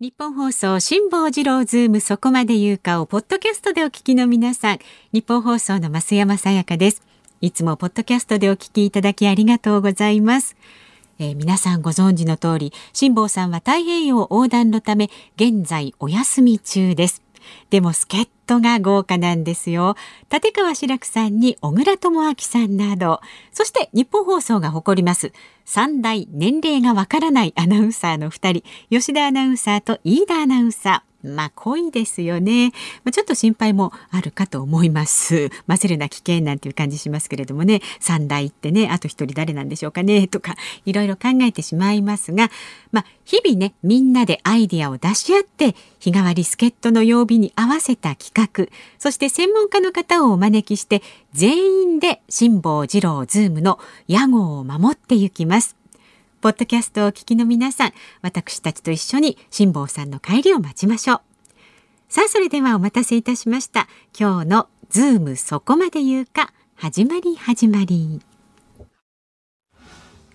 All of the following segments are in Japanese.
日本放送辛坊治郎ズームそこまで言うかをポッドキャストでお聞きの皆さん。日本放送の増山さやかです。いつもポッドキャストでお聞きいただきありがとうございます、えー、皆さんご存知の通り辛坊さんは太平洋横断のため現在お休み中です。でも助っ人が豪華なんですよ。立川志らくさんに小倉智昭さんなど。そして日本放送が誇ります。三大年齢がわからないアナウンサーの二人吉田アナウンサーと飯田アナウンサー。まあ濃いですよね、まあ、ちょっと心配もあるかと思います。混ぜるな危険なんていう感じしますけれどもね。三代ってねあと一人誰なんでしょうかね とかいろいろ考えてしまいますが。まあ日々ねみんなでアイディアを出し合って日替わり助っ人の曜日に合わせた企画。そして専門家の方をお招きして全員で辛坊治郎ズームの屋号を守っていきます。ポッドキャストをお聞きの皆さん、私たちと一緒に辛坊さんの帰りを待ちましょう。さあ、それではお待たせいたしました。今日のズームそこまで言うか、始まり始まり。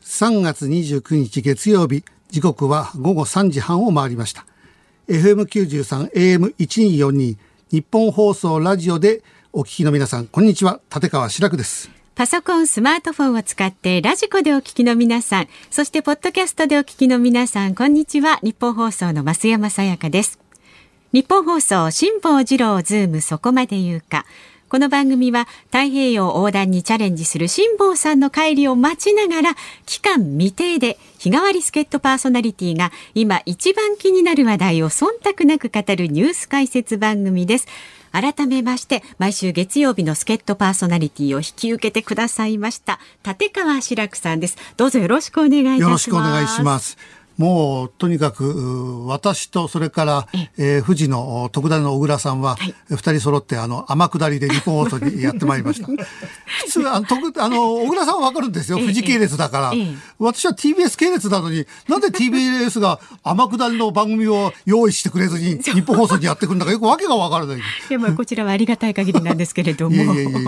3月29日月曜日、時刻は午後3時半を回りました。FM93 AM1242 ニッポン放送ラジオでお聞きの皆さん、こんにちは。立川志らくです。パソコン、スマートフォンを使ってラジコでお聞きの皆さん、そしてポッドキャストでお聞きの皆さん、こんにちは。ニッポン放送の増山さやかです。ニッポン放送、辛坊治郎ズームそこまで言うか。この番組は太平洋横断にチャレンジする辛坊さんの帰りを待ちながら期間未定で日替わり助っ人パーソナリティが今一番気になる話題を忖度なく語るニュース解説番組です。改めまして毎週月曜日の助っ人パーソナリティを引き受けてくださいました立川志らくさんです。どうぞよろしくお願いいたします。よろしくお願いします。もうとにかく私とそれから、えー、富士の徳田の小倉さんは二、人揃ってあの天下りで日本放送にやってまいりました。普通あの徳あの小倉さんはわかるんですよ富士系列だから、私は TBS 系列なのになんで TBS が天下りの番組を用意してくれずに 日本放送にやってくるんだかよくわけがわからない。いやまあこちらはありがたい限りなんですけれども。いやいやい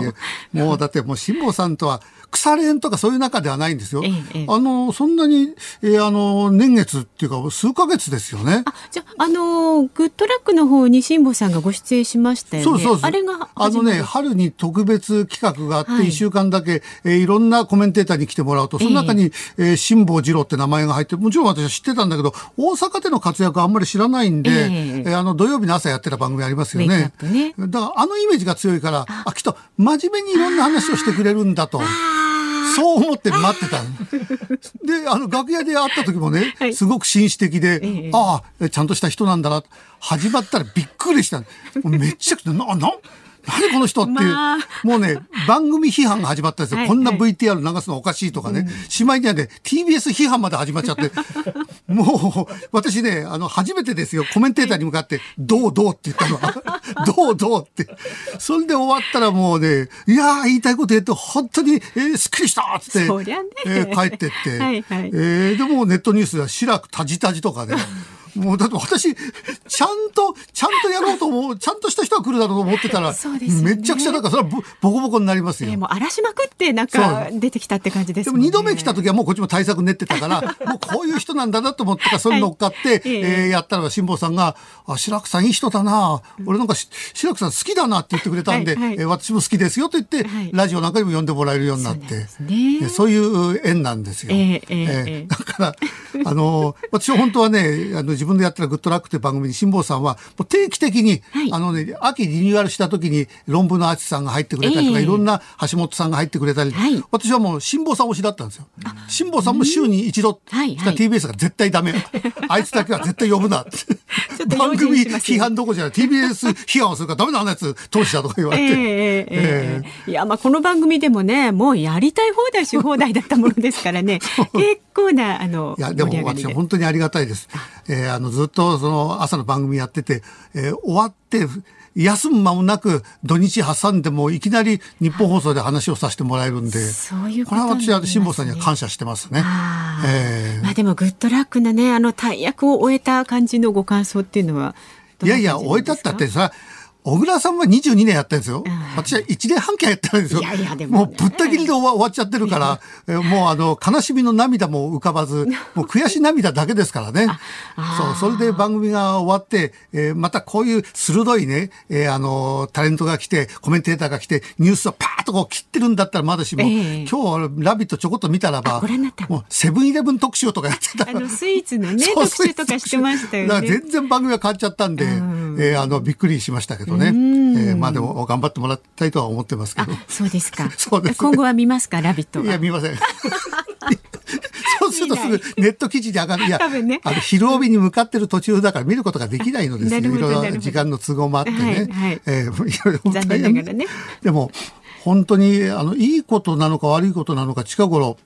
やもうだってもう辛坊さんとは腐れ縁とかそういう中ではないんですよ。ええ、あのそんなに、えー、あの年月っていうか数ヶ月ですよね。あじゃあのグッドラックの方に辛坊さんがご出演しましたよね。そうそうあれがあのね春に特別企画があって一週間だけ、はい、えー、いろんなコメンテーターに来てもらうとその中に、えー、辛坊治郎って名前が入ってもちろん私は知ってたんだけど大阪での活躍はあんまり知らないんで、えー、えー、あの土曜日の朝やってた番組ありますよね。ねだからあのイメージが強いからあきっと真面目にいろんな話をしてくれるんだと。そう思って待ってた。で、あの、楽屋で会った時もね、はい、すごく紳士的で、ええ、ああ、ちゃんとした人なんだな。始まったらびっくりした。めっちゃくちゃ、な、な、何この人っていう、まあ、もうね、番組批判が始まったんですよ。はい、こんな VTR 流すのおかしいとかね。しまいにはね、TBS 批判まで始まっちゃって、もう、私ね、あの、初めてですよ、コメンテーターに向かって、どうどうって言ったのは、どうどうって。それで終わったらもうね、いやー、言いたいこと言って、本当に、えー、すっきりしたっつって、ね、えー、帰ってって、はいはい、えー、でもネットニュースでは、白くタジタジとかね、もうだって私、ちゃんと、ちゃんとやろうと思う、ちゃんとした人が来るだろうと思ってたら、ね、めちゃくちゃなんかそれはボコボコになりますよ。えー、もう荒らしまくってなんか出てきたって感じです、ね、でも二度目来た時はもうこっちも対策練ってたから、もうこういう人なんだなと思ってからそれに乗っかって、はい、えー、やったら辛坊さんが、あ、白くさんいい人だな、俺なんか白くさん好きだなって言ってくれたんで、はいはい、えー、私も好きですよと言って、はい、ラジオなんかにも呼んでもらえるようになって、そうね、そういう縁なんですよ。えー、えー、だから、あの、私は本当はね、あの自分でやったらグッドラックって番組に辛坊さんはもう定期的に、はい、あのね、秋リニューアルした時に論文の淳さんが入ってくれたりとか、えー、いろんな橋本さんが入ってくれたり、はい、私はもう辛坊さん推しだったんですよ。辛坊さんも週に一度、はい。はい、TBS が絶対ダメ。あいつだけは絶対呼ぶなって。番組批判どころじゃない。TBS 批判をするからダメなやつ投資だとか言われて。えーえー、いや、まあこの番組でもね、もうやりたい放題し放題だったものですからね、結構な、あの、いや、でも私は本当にありがたいです。えー、あの、ずっとその朝の番組やってて、えー、終わって、休む間もなく土日挟んでもいきなり日本放送で話をさせてもらえるんで、そういうこれは私は辛坊さんには感謝してますね。えー、まあでもグッドラックなねあの大役を終えた感じのご感想っていうのはいやいや終えたったってさ小倉さんは22年やってるんですよ。私は1年半期やってるんですよ。いやいやでもねもうぶった切りで終わ終わっちゃってるから、えーもうあの、悲しみの涙も浮かばず、もう悔し涙だけですからね。そう、それで番組が終わって、えーまたこういう鋭いね、えーあの、タレントが来て、コメンテーターが来て、ニュースをパーッとこう切ってるんだったらまだしも、ええ今日、ラビットちょこっと見たらばもうセブンイレブン特集とかやってたあのスイーツのね 特集とかしてましたよね。全然番組が変わっちゃったんで、んえーあの、びっくりしましたけどね。えーまあでも頑張ってもらいたいとは思ってますけあど。、そうですか。そうですね今後は見ますか、ラビットいや、は。見ません。そうするとすぐネット記事で上がる。いや、ねあの、昼帯に向かってる途中だから見ることができないのですよ。なるほどいろないろ時間の都合もあってね。はいはいえーいろいろ残念ながらね。でも、本当に、あの、いいことなのか悪いことなのか近頃、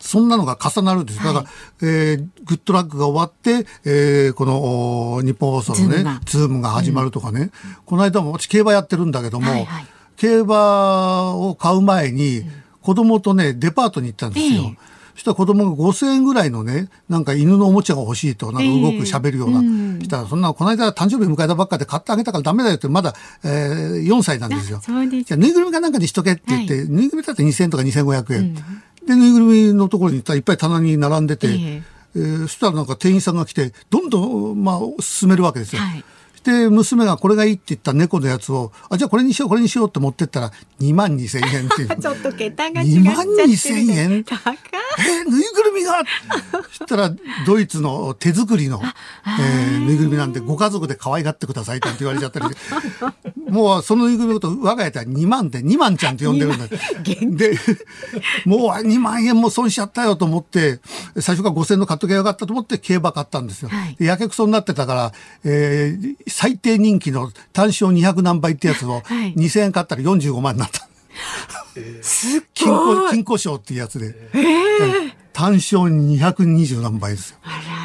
そんなのが重なるんです。だから、えーグッドラックが終わって、えーこの、おニッポン放送のねズームが、始まるとかね。この間も、私競馬やってるんだけども、はいはい競馬を買う前に、子供とね、デパートに行ったんですよ。ええそしたら子供が5000円ぐらいのね、なんか犬のおもちゃが欲しいと、なんか動く喋るような。したら、そんな、この間誕生日迎えたばっかで買ってあげたからダメだよって、まだ、えー4歳なんですよあ。そうですじゃあぬいぐるみかなんかにしとけって言って、はぬいぐるみだって2000円とか2500円。で、ぬいぐるみのところにいっぱい棚に並んでて、ええ。えーそしたらなんか店員さんが来て、どんどん、まあ、進めるわけですよ。はい。で、娘がこれがいいって言った猫のやつを、あ、じゃあこれにしよう、これにしようって持ってったら、2万2千円っていう。ちょっと桁が違っちゃってる。2万2000円？高いえーぬいぐるみが？そしたら、ドイツの手作りの、えーぬいぐるみなんで、ご家族で可愛がってくださいって言われちゃったり もうそのぬいぐるみのこと、我が家では2万って、2万ちゃんって呼んでるんだ。で、もう2万円も損しちゃったよと思って、最初から5000円の買っときゃよかったと思って競馬買ったんですよ。はいでやけくそになってたから、えー最低人気の単勝200何倍ってやつをはい2000円買ったら45万になった。すっ金ごい。庫、金庫賞っていうやつで。単勝220何倍ですよ。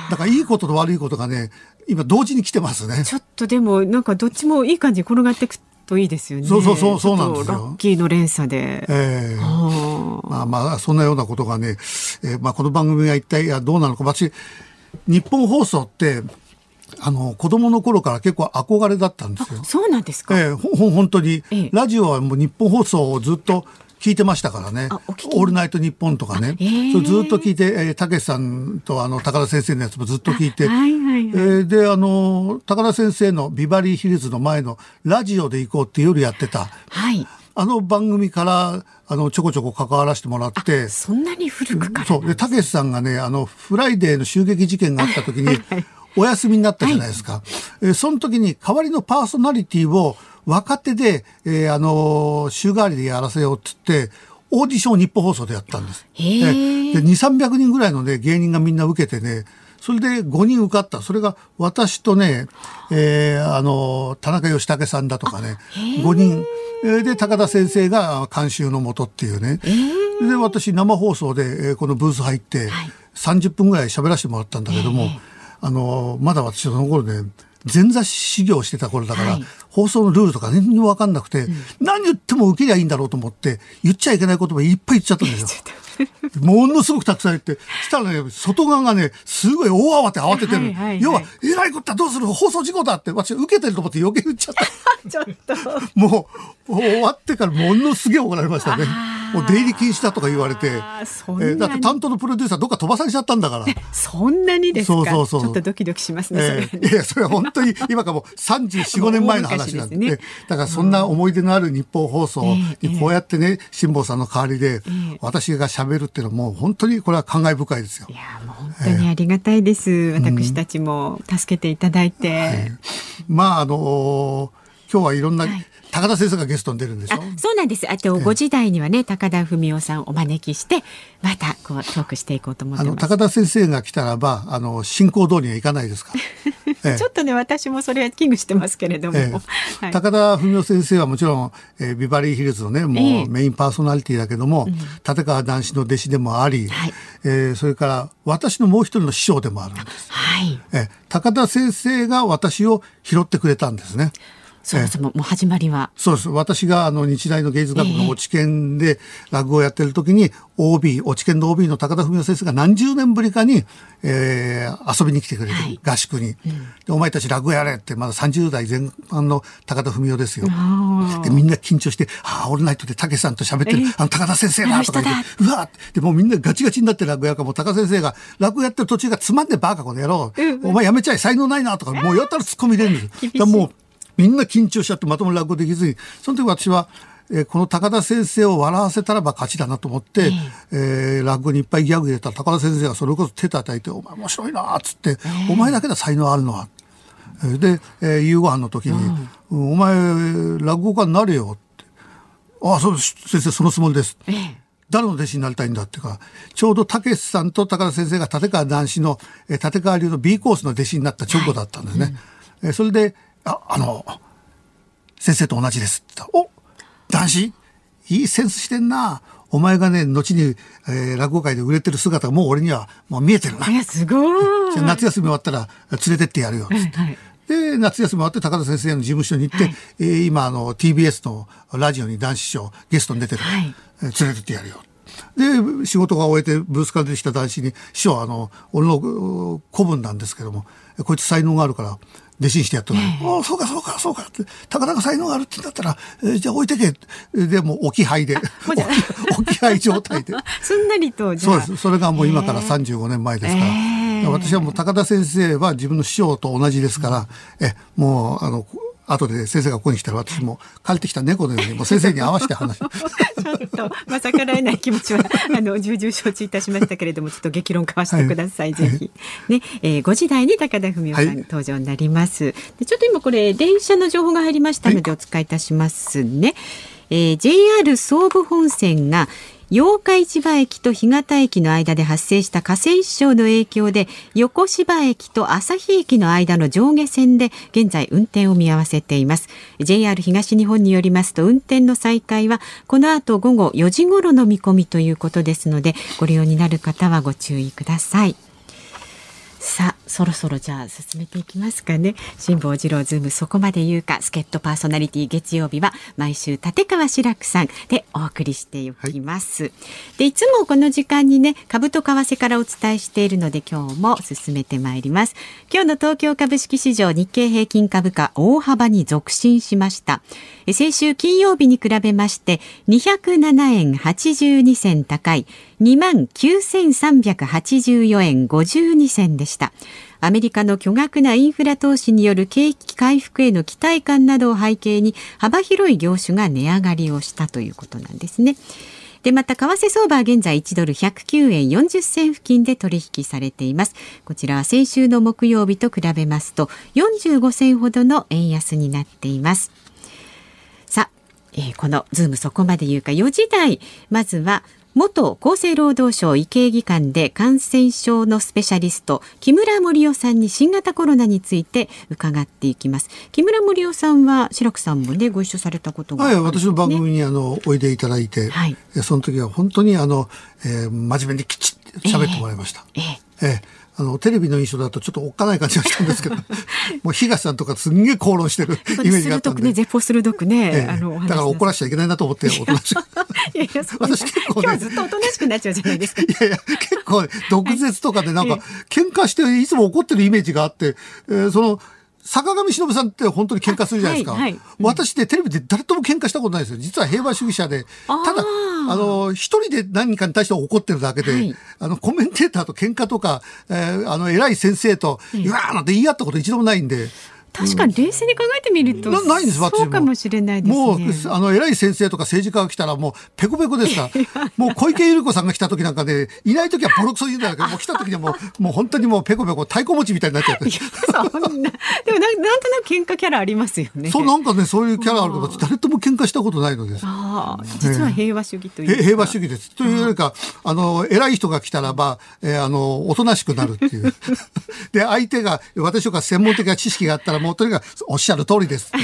だからいいことと悪いことがね、今同時に来てますね。ちょっとでもなんかどっちもいい感じに転がっていくといいですよね。そうそうそうそうなんですよラッキーの連鎖で。ええあまあまあ、そんなようなことがね、えーまあこの番組が一体いやどうなのか、私、日本放送って、あの、子供の頃から結構憧れだったんですよー。そうなんですか。ええほほん本当に、ええラジオはもう日本放送をずっと聞いてましたからね。オールナイトニッポンとかね。ええそれずっと聞いて、えーたけしさんとあの、高田先生のやつもずっと聞いて。はいはいはいえーで、あの、高田先生のビバリーヒルズの前のラジオで行こうって夜やってた。はい。あの番組から、あの、ちょこちょこ関わらせてもらって。そんなに古くから。そう。で、たけしさんがね、あの、フライデーの襲撃事件があった時に、お休みになったじゃないですか。えーその時に代わりのパーソナリティを若手で、えーあのー週替わりでやらせようって言って、オーディションを日本放送でやったんです。で、2、300人ぐらいのね、芸人がみんな受けてね、それで5人受かった。それが私とね、えーあのー田中義武さんだとかね、5人。えーで、高田先生が監修のもとっていうね。で、私生放送で、えーこのブース入って、30分ぐらい喋らせてもらったんだけども、あのーまだ私その頃ね、前座修行してた頃だから、はい放送のルールとか何にも分かんなくて、何言っても受けりゃいいんだろうと思って、言っちゃいけない言葉いっぱい言っちゃったんですよ。ものすごくたくさん言って、したらね、外側がね、すごい大慌て慌ててる。はいはいはい要は、えらいことはどうする？放送事故だって、私受けてると思って余計言っちゃった。ちょっと。もう、終わってからものすげえ怒られましたね。もう出入り禁止だとか言われて。えーだって担当のプロデューサーどっか飛ばされちゃったんだから。そんなにですか？そうそうそうちょっとドキドキしますね。ええいや、それは本当に 今からもう34、5年前の話なんで。ねええだからそんな思い出のある日本放送ええにこうやってね、辛坊さんの代わりでええ私が喋るっていうのはもう本当にこれは感慨深いですよい。やもう本当にありがたいです。私たちも助けていただいて。まああの今日はいろんな、はい高田先生がゲストに出るんでしょ？あそうなんです。あと5時台にはね高田文夫さんをお招きしてまたこうトークしていこうと思っあの、てます。高田先生が来たらば、あの、進行通りにはいかないですか？ええちょっとね私もそれは危惧してますけれども。ええはい高田文夫先生はもちろん、えービバリーヒルズのね、もええうメインパーソナリティだけども、立川談志の弟子でもあり、はいえーそれから私のもう一人の師匠でもあるんです。はい。えー高田先生が私を拾ってくれたんですね。そもそももう始まりは。そうです。私があの日大の芸術学部の落研で落語をやってる時に、OB、落研の OB の高田文夫先生が何十年ぶりかに、えー、遊びに来てくれて、はい、合宿に、うん、で。お前たち落語やれって、まだ30代前半の高田文夫ですよ。で、みんな緊張して、ああ、オールナイトで武さんと喋ってる、あの高田先生だとか言って、うわでもみんなガチガチになって落語やから、もう高田先生が落語やってる途中がつまんでバカこの野郎、うん、お前やめちゃい、才能ないなとか、もうやったら突っ込み入れるんです。もうみんな緊張しちゃってまともに落語できずに、その時私は、えー、この高田先生を笑わせたらば勝ちだなと思って、ええ。ー、落語にいっぱいギャグ入れたら高田先生がそれこそ手叩いて「お前面白いな」っつって、お前だけだ才能あるのは」で、えー、夕ご飯の時に、うん、お前落語家になれよ」って「ああそうです。先生そのつもりです」誰の弟子になりたいんだっていうか、ちょうどたけしさんと高田先生が立川談志の、えー、立川流の B コースの弟子になった直後だったんですね。はい。うん、えー、それで、あ、あの、先生と同じですって言ったお男子？いいセンスしてんな。お前がね、後に、えー、落語界で売れてる姿がもう俺にはもう見えてるな。いや、すごい。じゃ夏休み終わったら連れてってやるよ。はいはいで、夏休み終わって高田先生の事務所に行って、はい、えー、今、あの、TBS のラジオに男子師匠、ゲストに出てる。はい、連れてってやるよ。で、仕事が終えてブースから出てきた男子に、師匠、あの、俺の子分なんですけども、こいつ才能があるから、弟子にしてやったの。ああ、そうか、そうか、そうかって、たかだか才能があるって言うんだったら、えー、じゃあ置いてけ。でも、置き配で。置き配状態で。すんなりと、そうです。それがもう今から35年前ですから。えー、私はもう高田先生は自分の師匠と同じですから、え、もう、あの、後で先生がここに来たら私も帰ってきた猫のように もう先生に合わせて話 ちょっと、まあ、逆らえない気持ちは あの重々承知いたしましたけれどもちょっと激論交わしてください、はい、ぜひ、ねえー、5時台に高田文夫さん、登場になります。でちょっと今これ電車の情報が入りましたのでお伝えいたしますね、はい、えー、JR 総武本線が八日市場駅と干潟駅の間で発生した河川市の影響で横芝駅と旭駅の間の上下線で現在運転を見合わせています。JR 東日本によりますと運転の再開はこの後午後4時頃の見込みということですのでご利用になる方はご注意ください。さあそろそろじゃあ進めていきますかね。辛坊治郎ズームそこまで言うか。助っ人パーソナリティ月曜日は毎週立川志らくさんでお送りしておきます、はい、でいつもこの時間にね株と為替からお伝えしているので今日も進めてまいります。今日の東京株式市場日経平均株価大幅に続伸しました先週金曜日に比べまして207円82銭高い2万9384円52銭でした。アメリカの巨額なインフラ投資による景気回復への期待感などを背景に幅広い業種が値上がりをしたということなんですね。で、また、為替相場は現在1ドル109円40銭付近で取引されています。こちらは先週の木曜日と比べますと、45銭ほどの円安になっています。さあ、えー、このズームそこまで言うか。4時台、まずは元厚生労働省医系技官で感染症のスペシャリスト木村盛夫さんに新型コロナについて伺っていきます。木村盛夫さんは白くさんもねご一緒されたことが、ね、はい、私の番組にあのおいでいただいて、はい、その時は本当にあの、えー、真面目にきちっと喋ってもらいました。えー、えー、えーあの、テレビの印象だとちょっとおっかない感じがしたんですけど、もう東さんとかすんげえ口論してるイメージがあったんで。ね、絶鋭くね、ええ、あの、だから怒らしちゃいけないなと思っておとなしく。いやいや、私結構ね。今日ずっとおとなしくなっちゃうじゃないですか。いやいや、結構、ね、毒舌とかでなんか、喧嘩していつも怒ってるイメージがあって、えー、その、坂上忍さんって本当に喧嘩するじゃないですか。はいはい、私ってテレビで誰とも喧嘩したことないですよ。実は平和主義者で、ただ、あの、一人で何かに対して怒ってるだけで、はい、あの、コメンテーターと喧嘩とか、えー、あの、偉い先生と、うわーなんて言い合ったこと一度もないんで、確かに冷静に考えてみると、うん、ないんですそうかもしれないですね。もうあの偉い先生とか政治家が来たらもうペコペコですから もう小池百合子さんが来た時なんかで、いない時はボロクソ言うんだけどもう来た時にはもう もう本当にもうペコペコ太鼓持ちみたいになっちゃって。そんなでもなんなんとなく喧嘩キャラありますよね。そうなんかねそういうキャラあるけど誰とも喧嘩したことないのです。ああ実は平和主義という、平和主義です。というよりかあの偉い人が来たらば、えー、あのおとなしくなるっていう。で相手が私とか専門的な知識があったらもうとにかくっしゃる通りです、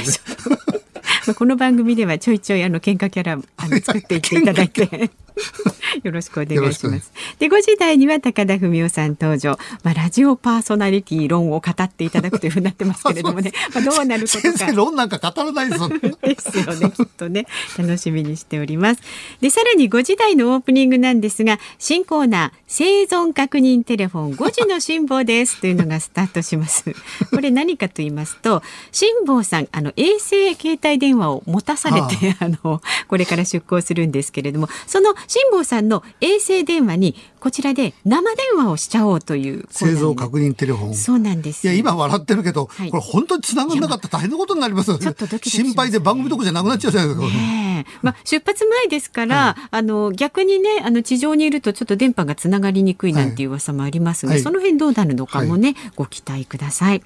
この番組ではちょいちょいあの喧嘩キャラあの作っていっていただいて よろしくお願いします。で、5時台には高田文夫さん登場。まあ、ラジオパーソナリティ論を語っていただくというふうになってますけれどもね、まあ、どうなることか。先生、論なんか語らないですよね。ですよね、きっとね。楽しみにしております。で、さらに5時台のオープニングなんですが、新コーナー、生存確認テレフォン5時の辛抱ですというのがスタートします。これ何かと言いますと、辛抱さん、あの、衛星携帯電話を持たされて、あの、これから出航するんですけれども、その辛抱さんの衛星電話にこちらで生電話をしちゃおうという製造確認テレフォンそうなんです。い。や今笑ってるけど、はい、これ本当に繋がんなかったら大変なことになりますちょっとね、心配で番組どこじゃなくなっちゃうじゃないですか、ね、まあ出発前ですから、はい、あの逆にねあの地上にいるとちょっと電波がつながりにくいなんてい。う噂もありますが、はい、その辺どうなるのかもね、ご期待ください。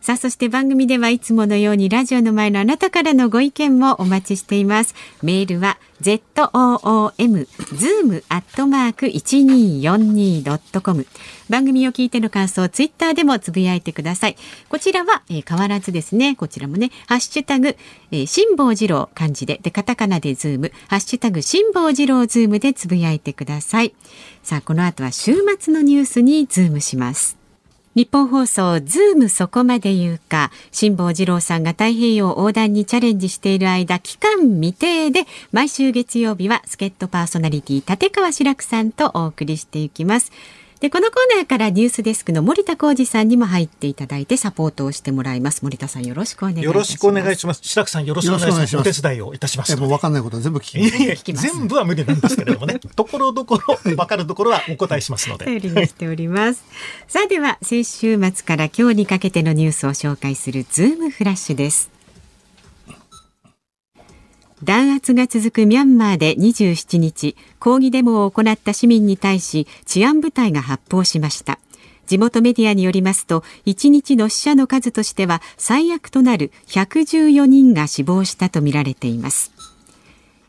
さあ、そして番組ではいつものようにラジオの前のあなたからのご意見もお待ちしています。メールは zoom zoom アットマーク 1242.com 番組を聞いての感想、ツイッターでもつぶやいてください。こちらは、えー、変わらずですね。こちらもね、ハッシュタグ、えー、辛坊治郎漢字で、で、カタカナでズーム、ハッシュタグ辛坊治郎ズームでつぶやいてください。さあ、この後は週末のニュースにズームします。ニッポン放送ズームそこまで言うか辛坊治郎さんが太平洋横断にチャレンジしている間期間未定で毎週月曜日は助っ人パーソナリティ立川志らくさんとお送りしていきます。でこのコーナーからニュースデスクの森田耕次さんにも入っていただいてサポートをしてもらいます。森田さんよろしくお願いします。よろしくお願いします。白くさんよろしくお願いします。お手伝いをいたします。もうわかんないことは全部聞きます。全部は無理なんですけれどもね。ところどころわかるところはお答えしますので。頼りにしております。さあでは先週末から今日にかけてのニュースを紹介するズームフラッシュです弾圧が続くミャンマーで27日抗議デモを行った市民に対し治安部隊が発砲しました。地元メディアによりますと1日の死者の数としては最悪となる114人が死亡したとみられています。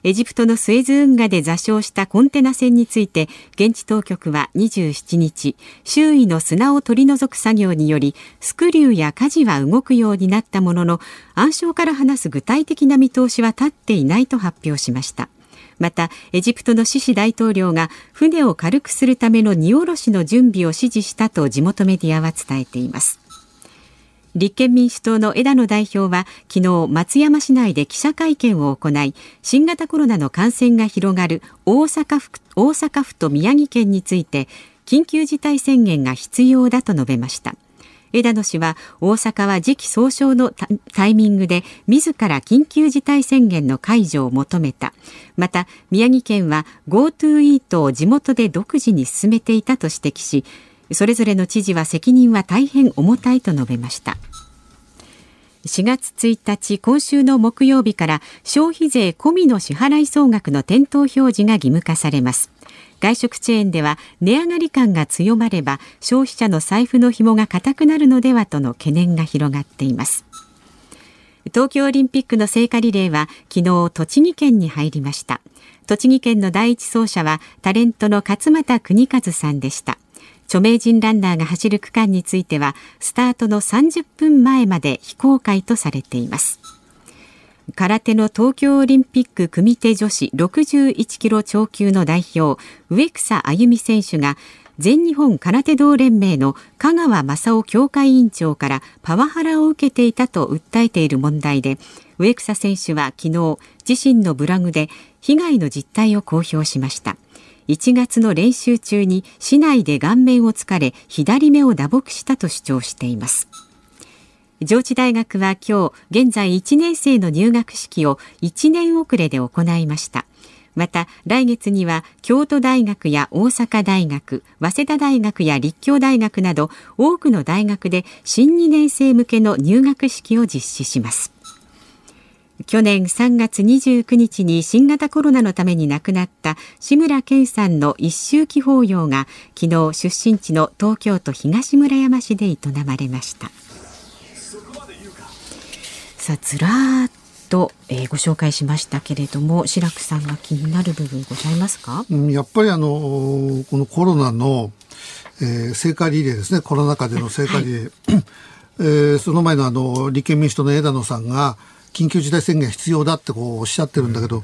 エジプトのスエズ運河で座礁したコンテナ船について現地当局は27日周囲の砂を取り除く作業によりスクリューや舵は動くようになったものの暗礁から話す具体的な見通しは立っていないと発表しました。またエジプトのシシ大統領が船を軽くするための荷下ろしの準備を指示したと地元メディアは伝えています。立憲民主党の枝野代表は昨日松山市内で記者会見を行い新型コロナの感染が広がる大阪府大阪府と宮城県について緊急事態宣言が必要だと述べました。枝野氏は大阪は時期尚早のタイミングで自ら緊急事態宣言の解除を求めた。また宮城県は GoTo イートを地元で独自に進めていたと指摘しそれぞれの知事は責任は大変重たいと述べました。4月1日今週の木曜日から消費税込みの支払い総額の店頭表示が義務化されます。外食チェーンでは値上がり感が強まれば消費者の財布の紐が固くなるのではとの懸念が広がっています。東京オリンピックの聖火リレーは昨日栃木県に入りました。栃木県の第一走者はタレントの勝俣邦和さんでした。著名人ランナーが走る区間についてはスタートの30分前まで非公開とされています。空手の東京オリンピック組手女子61キロ超級の代表植草あゆみ選手が全日本空手道連盟の香川正夫協会委員長からパワハラを受けていたと訴えている問題で植草選手は昨日自身のブログで被害の実態を公表しました。1月の練習中に市内で顔面を突かれ左目を打撲したと主張しています。上智大学は今日現在1年生の入学式を1年遅れで行いました。また来月には京都大学や大阪大学早稲田大学や立教大学など多くの大学で新2年生向けの入学式を実施します。去年3月29日に新型コロナのために亡くなった志村けんさんの一周忌法要が昨日出身地の東京都東村山市で営まれました。さあずらーっと、えー、ご紹介しましたけれども白くさんが気になる部分ございますか、うん、やっぱりあのこのコロナの、えー、聖火リレーですね。コロナ禍での聖火リレー、はい、えー、その前のあの立憲民主党の枝野さんが緊急事態宣言必要だってこうおっしゃってるんだけど、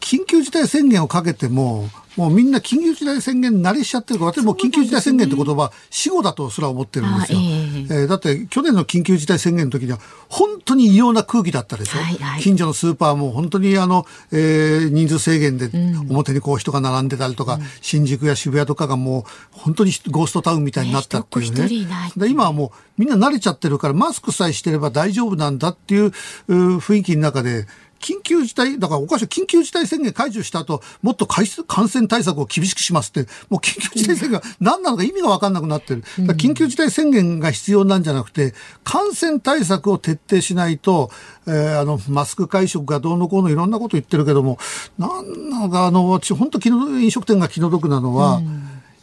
緊急事態宣言をかけても、もうみんな緊急事態宣言慣れしちゃってるから、私も緊急事態宣言って言葉、死語だとすら思ってるんですよ。えー、えー、だって去年の緊急事態宣言の時には、本当に異様な空気だったでしょ。はいはい、近所のスーパーも本当にあの、えー、人数制限で表にこう人が並んでたりとか、うん、新宿や渋谷とかがもう本当にゴーストタウンみたいになったっていうね。で今はもうみんな慣れちゃってるから、マスクさえしてれば大丈夫なんだっていう雰囲気の中で、緊急事態、だからおかしい、緊急事態宣言解除した後、もっと感染対策を厳しくしますって、もう緊急事態宣言が何なのか意味が分かんなくなってる。緊急事態宣言が必要なんじゃなくて、感染対策を徹底しないと、えー、あの、マスク会食がどうのこうのいろんなこと言ってるけども、なんなのか、あの、私、本当気の、飲食店が気の毒なのは、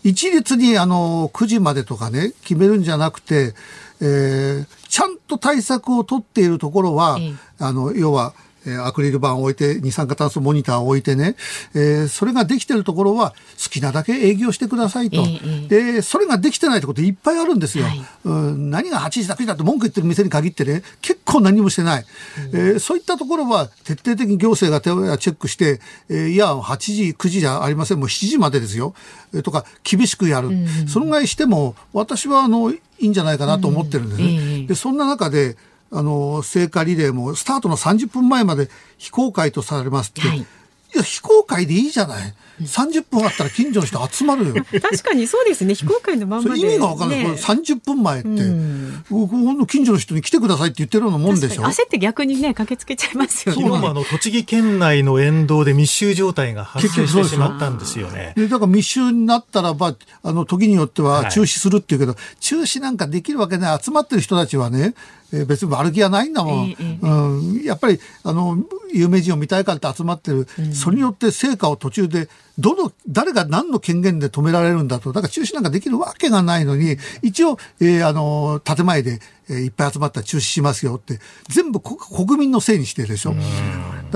一律にあの、9時までとかね、決めるんじゃなくて、えー、ちゃんと対策を取っているところは、あの、要は、えアクリル板を置いて、二酸化炭素モニターを置いてね、えー、それができてるところは好きなだけ営業してくださいと。えー、で、それができてないってこといっぱいあるんですよ。はい、うん何が8時だ9時だって文句言ってる店に限ってね、結構何もしてない。うん、えー、そういったところは徹底的に行政が手をチェックして、えー、いや、8時、9時じゃありません。もう7時までですよ。えー、とか、厳しくやる。うん、そのぐらいしても、私はあの、いいんじゃないかなと思ってるんですね。うんえー、で、そんな中で、あの、聖火リレーもスタートの30分前まで非公開とされますって、はい、非公開でいいじゃない。30分あったら近所の人集まるよ。確かにそうですね。非公開のままで、意味がわかんない。これ30分前って、うん、近所の人に来てくださいって言ってるようなもんでしょ。焦って逆にね、駆けつけちゃいますよね。そうあの、栃木県内の沿道で密集状態が発生してしまったんですよね。でだから密集になったらば、あの、時によっては中止するっていうけど、はい、中止なんかできるわけない。集まってる人たちはね、えー、別に悪気はないんだもん、えー、うん、やっぱりあの有名人を見たいからって集まってる、うん、それによって成果を途中でどの誰が何の権限で止められるんだとだから中止なんかできるわけがないのに一応、えー、あの建前で、えー、いっぱい集まったら中止しますよって全部国民のせいにしてるでしょ。だか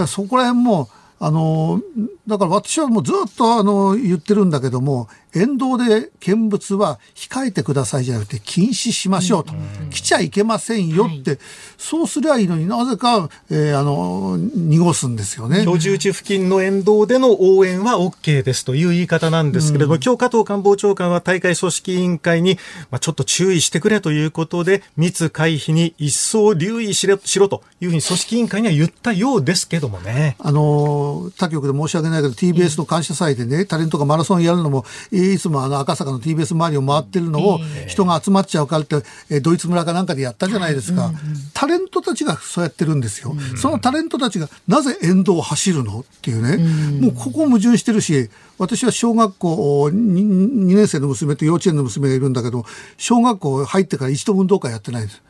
らそこら辺もあのだから私はもうずっとあの言ってるんだけども沿道で見物は控えてくださいじゃなくて禁止しましょうと、来ちゃいけませんよって、はい、そうすりゃいいのになぜか、えー、あの濁すんですよね。居住地付近の沿道での応援は OK ですという言い方なんですけれども、うん、今日加藤官房長官は大会組織委員会に、まあ、ちょっと注意してくれということで密回避に一層留意しろしろというふうに組織委員会には言ったようですけどもね。あの他局で申し訳ないけど TBS の感謝祭でね、タレントがマラソンやるのもいつもあの赤坂の TBS 周りを回ってるのを人が集まっちゃうからって、えドイツ村かなんかでやったじゃないですか、タレントたちがそうやってるんですよ、そのタレントたちがなぜ沿道を走るの？っていうね、もうここ矛盾してるし私は小学校 2, 2年生の娘と幼稚園の娘がいるんだけど小学校入ってから一度運動会やってないです。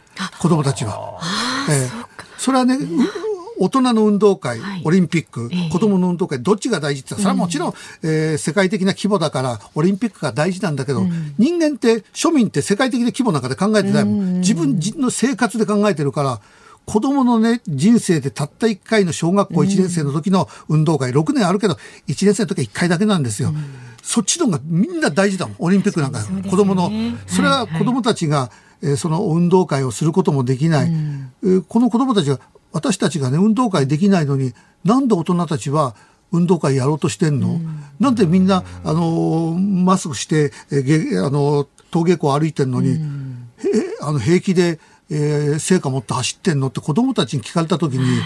子供たちは。えー、それはね、大人の運動会、はい、オリンピック、えー、子供の運動会、どっちが大事ってそれはもちろん、うん、えー、世界的な規模だから、オリンピックが大事なんだけど、うん、人間って、庶民って世界的な規模の中で考えてないもん。自分の生活で考えてるから、子供のね、人生でたった1回の小学校1年生の時の運動会、6年あるけど、1年生の時は1回だけなんですよ。そっちの方がみんな大事だもん、オリンピックなんか、ね、子供の。それは子供たちが、はいえその運動会をすることもできない、うん、この子供たちが私たちがね運動会できないのになんで大人たちは運動会やろうとしてんの、うん、なんでみんなあのマスクしてえあの登下校歩いてんのに、うん、あの平気で、えー、成果持って走ってんのって子供たちに聞かれた時に、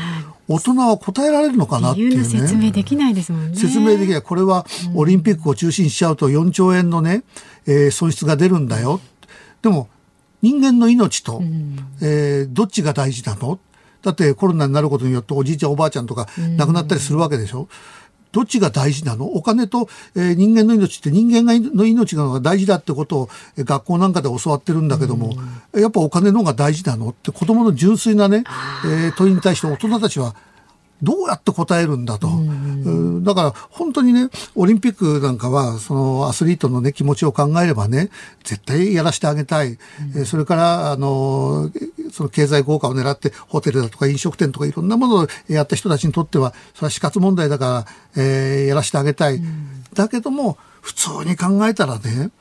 大人は答えられるのかなっていうね。説明できないですもんね。説明できない。これはオリンピックを中心にしちゃうと4兆円のね、えー、損失が出るんだよ。でも人間の命と、うん、えー、どっちが大事なの？だってコロナになることによっておじいちゃんおばあちゃんとか亡くなったりするわけでしょ？どっちが大事なの？お金と、えー、人間の命って人間がの命が大事だってことを学校なんかで教わってるんだけども、やっぱお金の方が大事なの？って子供の純粋なね、えー、問いに対して大人たちはどうやって答えるんだと。だから本当にね、オリンピックなんかは、そのアスリートのね、気持ちを考えればね、絶対やらせてあげたい。うん、それから、あの、その経済効果を狙ってホテルだとか飲食店とかいろんなものをやった人たちにとっては、それは死活問題だから、えー、やらせてあげたい。うん、だけども、普通に考えたらね、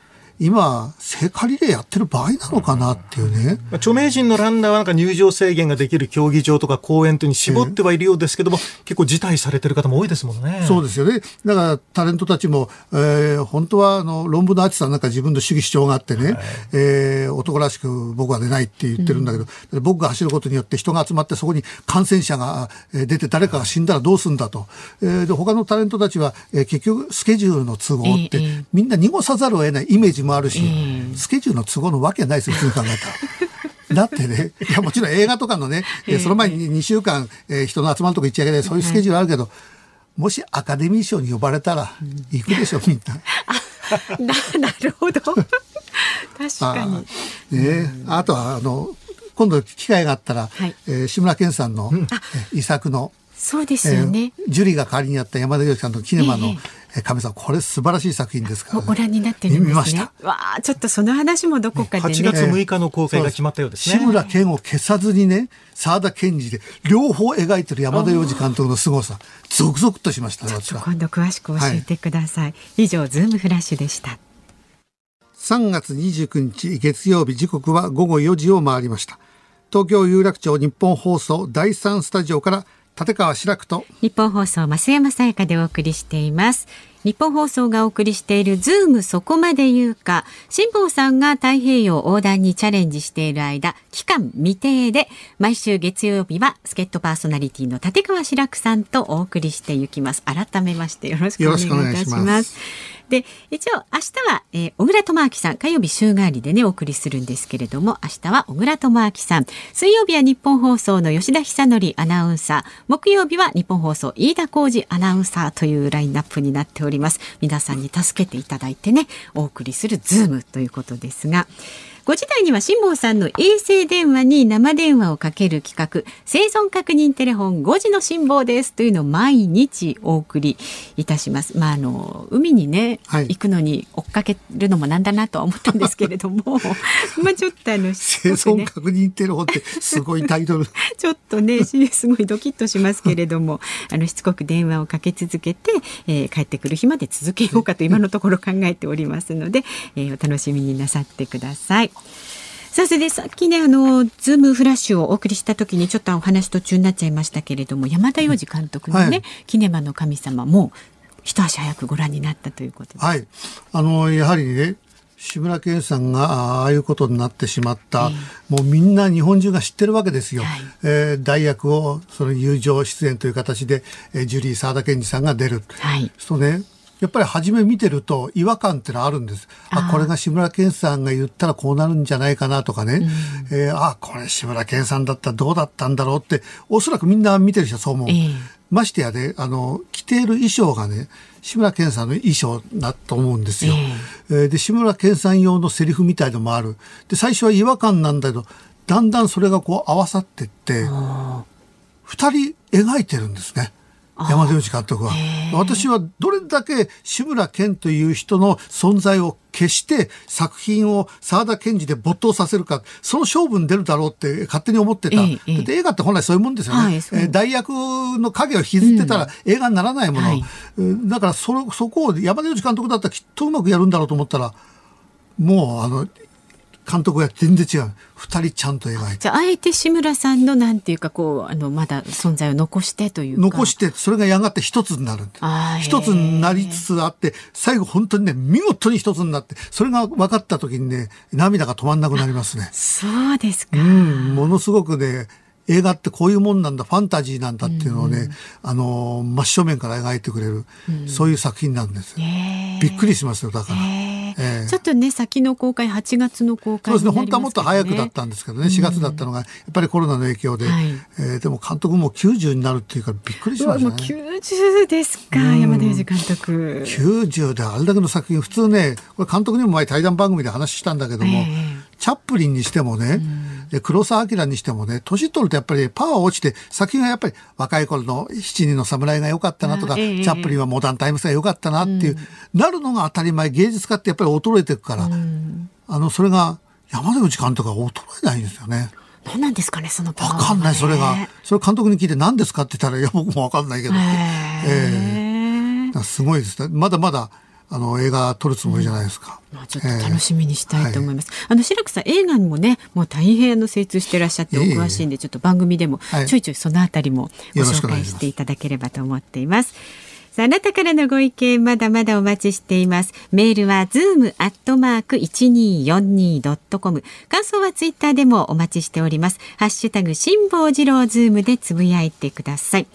今、聖火リレーやってる場合なのかなっていうね。著名人のランナーはなんか入場制限ができる競技場とか公園というに絞ってはいるようですけども、えー、結構辞退されてる方も多いですもんね。そうですよね。だからタレントたちも、えー、本当はあの論文のアーティストなんか自分の主義主張があってね、はい、えー、男らしく僕は出ないって言ってるんだけど、うん、僕が走ることによって人が集まってそこに感染者が出て誰かが死んだらどうすんだと。えー、で他のタレントたちは、えー、結局スケジュールの都合って、えー、みんな濁さざるを得ないイメージもあるし、えー、スケジュールの都合のわけないですよ、普通考えたら。だってね、いやもちろん映画とかのね、えー、その前に2週間、えー、人の集まるとこ行っちゃいけない、そういうスケジュールあるけど、もしアカデミー賞に呼ばれたら行くでしょ、みんな。ななるほど。確かに。ね、あとはあの今度機会があったら、はい、えー、志村けんさんの、うん、遺作のそうですよね、えー、ジュリーが代わりにやった山田洋次さんのキネマの、えー、亀さんこれ素晴らしい作品ですから、ね、ご覧になってるんですね。見ました。わあちょっとその話もどこかで、ね、8月6日の公開が決まったようですね、志村けんを消さずにね沢田研二で両方描いてる山田洋次監督の凄さ続々としましたね今度詳しく教えてください、はい、以上ズームフラッシュでした。3月29日月曜日時刻は午後4時を回りました。東京有楽町ニッポン放送第3スタジオから立川志らくと。ニッポン放送増山さやかでお送りしています。ニッポン放送がお送りしているズームそこまで言うか。辛坊さんが太平洋横断にチャレンジしている間期間未定で毎週月曜日は助っ人パーソナリティの立川志らくさんとお送りしていきます。改めましてよろしくお願いいたしますで一応明日は、えー、小倉智明さん火曜日週替わりでねお送りするんですけれども明日は小倉智明さん。水曜日はニッポン放送の吉田尚記アナウンサー。木曜日はニッポン放送飯田浩司アナウンサーというラインナップになっております。皆さんに助けていただいてねお送りするズームということですが5時台には辛坊さんの衛星電話に生電話をかける企画生存確認テレフォン5時の辛坊ですというのを毎日お送りいたします。まああの海にね、はい、行くのに追っかけるのもなんだなとは思ったんですけれども、まあちょっとあの、生存確認テレフォンってすごいタイトル。ちょっとねすごいドキッとしますけれども、あのしつこく電話をかけ続けて、えー、帰ってくる日まで続けようかと今のところ考えておりますので、えー、お楽しみになさってください。さあそれでさっきねあのズームフラッシュをお送りした時にちょっとお話途中になっちゃいましたけれども山田洋次監督のね、はい、キネマの神様も一足早くご覧になったということで。はい。あのやはりね志村けんさんがああいうことになってしまった、えー、もうみんな日本中が知ってるわけですよ、はい、えー、代役をその友情出演という形で、えー、ジュリー沢田研二さんが出る、はい、そうねやっぱり初め見てると違和感ってのはあるんです。あこれが志村けんさんが言ったらこうなるんじゃないかなとかね。うん、えー、あこれ志村けんさんだったらどうだったんだろうって、おそらくみんな見てる人はそう思う。えー、ましてやね、あの、着ている衣装がね、志村けんさんの衣装だと思うんですよ。えー、で、志村けんさん用のセリフみたいのもある。で、最初は違和感なんだけど、だんだんそれがこう合わさってって、二人描いてるんですね。山田洋次監督は。私はどれだけ志村けんという人の存在を消して作品を沢田研二で没頭させるか、その勝負に出るだろうって勝手に思ってた。ええ、映画って本来そういうもんですよね。はい、え代役の影を引きずってたら映画にならないもの。うん、だからそそこを山田洋次監督だったらきっとうまくやるんだろうと思ったら、もうあの、監督が全然違う。二人ちゃんと描いて。じゃああえて志村さんのなんていうかこうあのまだ存在を残してという残してそれがやがて一つになる一つになりつつあって最後本当にね見事に一つになってそれが分かった時にね涙が止まんなくなりますね。そうですか、うん、ものすごくね映画ってこういうもんなんだファンタジーなんだっていうのをね、うん、あの真正面から描いてくれる、うん、そういう作品なんです、びっくりしますよだから、え。ー、ちょっとね先の公開8月の公開、ね、そうですね本当はもっと早くだったんですけどね4月だったのがやっぱりコロナの影響で、はい、えー、でも監督も90になるっていうからびっくりしましたね。90ですか、山田洋次監督90であれだけの作品普通ねこれ監督。にも前対談番組で話したんだけども、えーチャップリンにしてもね、で黒澤明にしてもね、年取るとやっぱりパワー落ちて、先がやっぱり若い頃の七人の侍が良かったなとか、チャップリンはモダンタイムスが良かったなっていう、なるのが当たり前、芸術家ってやっぱり衰えていくから、あの、それが山田内監督が衰えないんですよね。何なんですかね、そのパワー、わかんない、それが。それ監督に聞いて何ですかって言ったら、いや、僕もわかんないけど。ええー、すごいです。まだまだ、あの映画撮るつもりじゃないですか。うん、まあ、ちょっと楽しみにしたいと思います。えーはい、あの白くさん映画にもねもう大変の精通してらっしゃってお詳しいんで、ちょっと番組でもちょいちょいそのあたりもご紹介していただければと思っています。さあ、あなたからのご意見まだまだお待ちしています。メールは zoom アットマーク 1242.com。感想はツイッターでもお待ちしております。ハッシュタグ辛坊治郎ズームでつぶやいてください。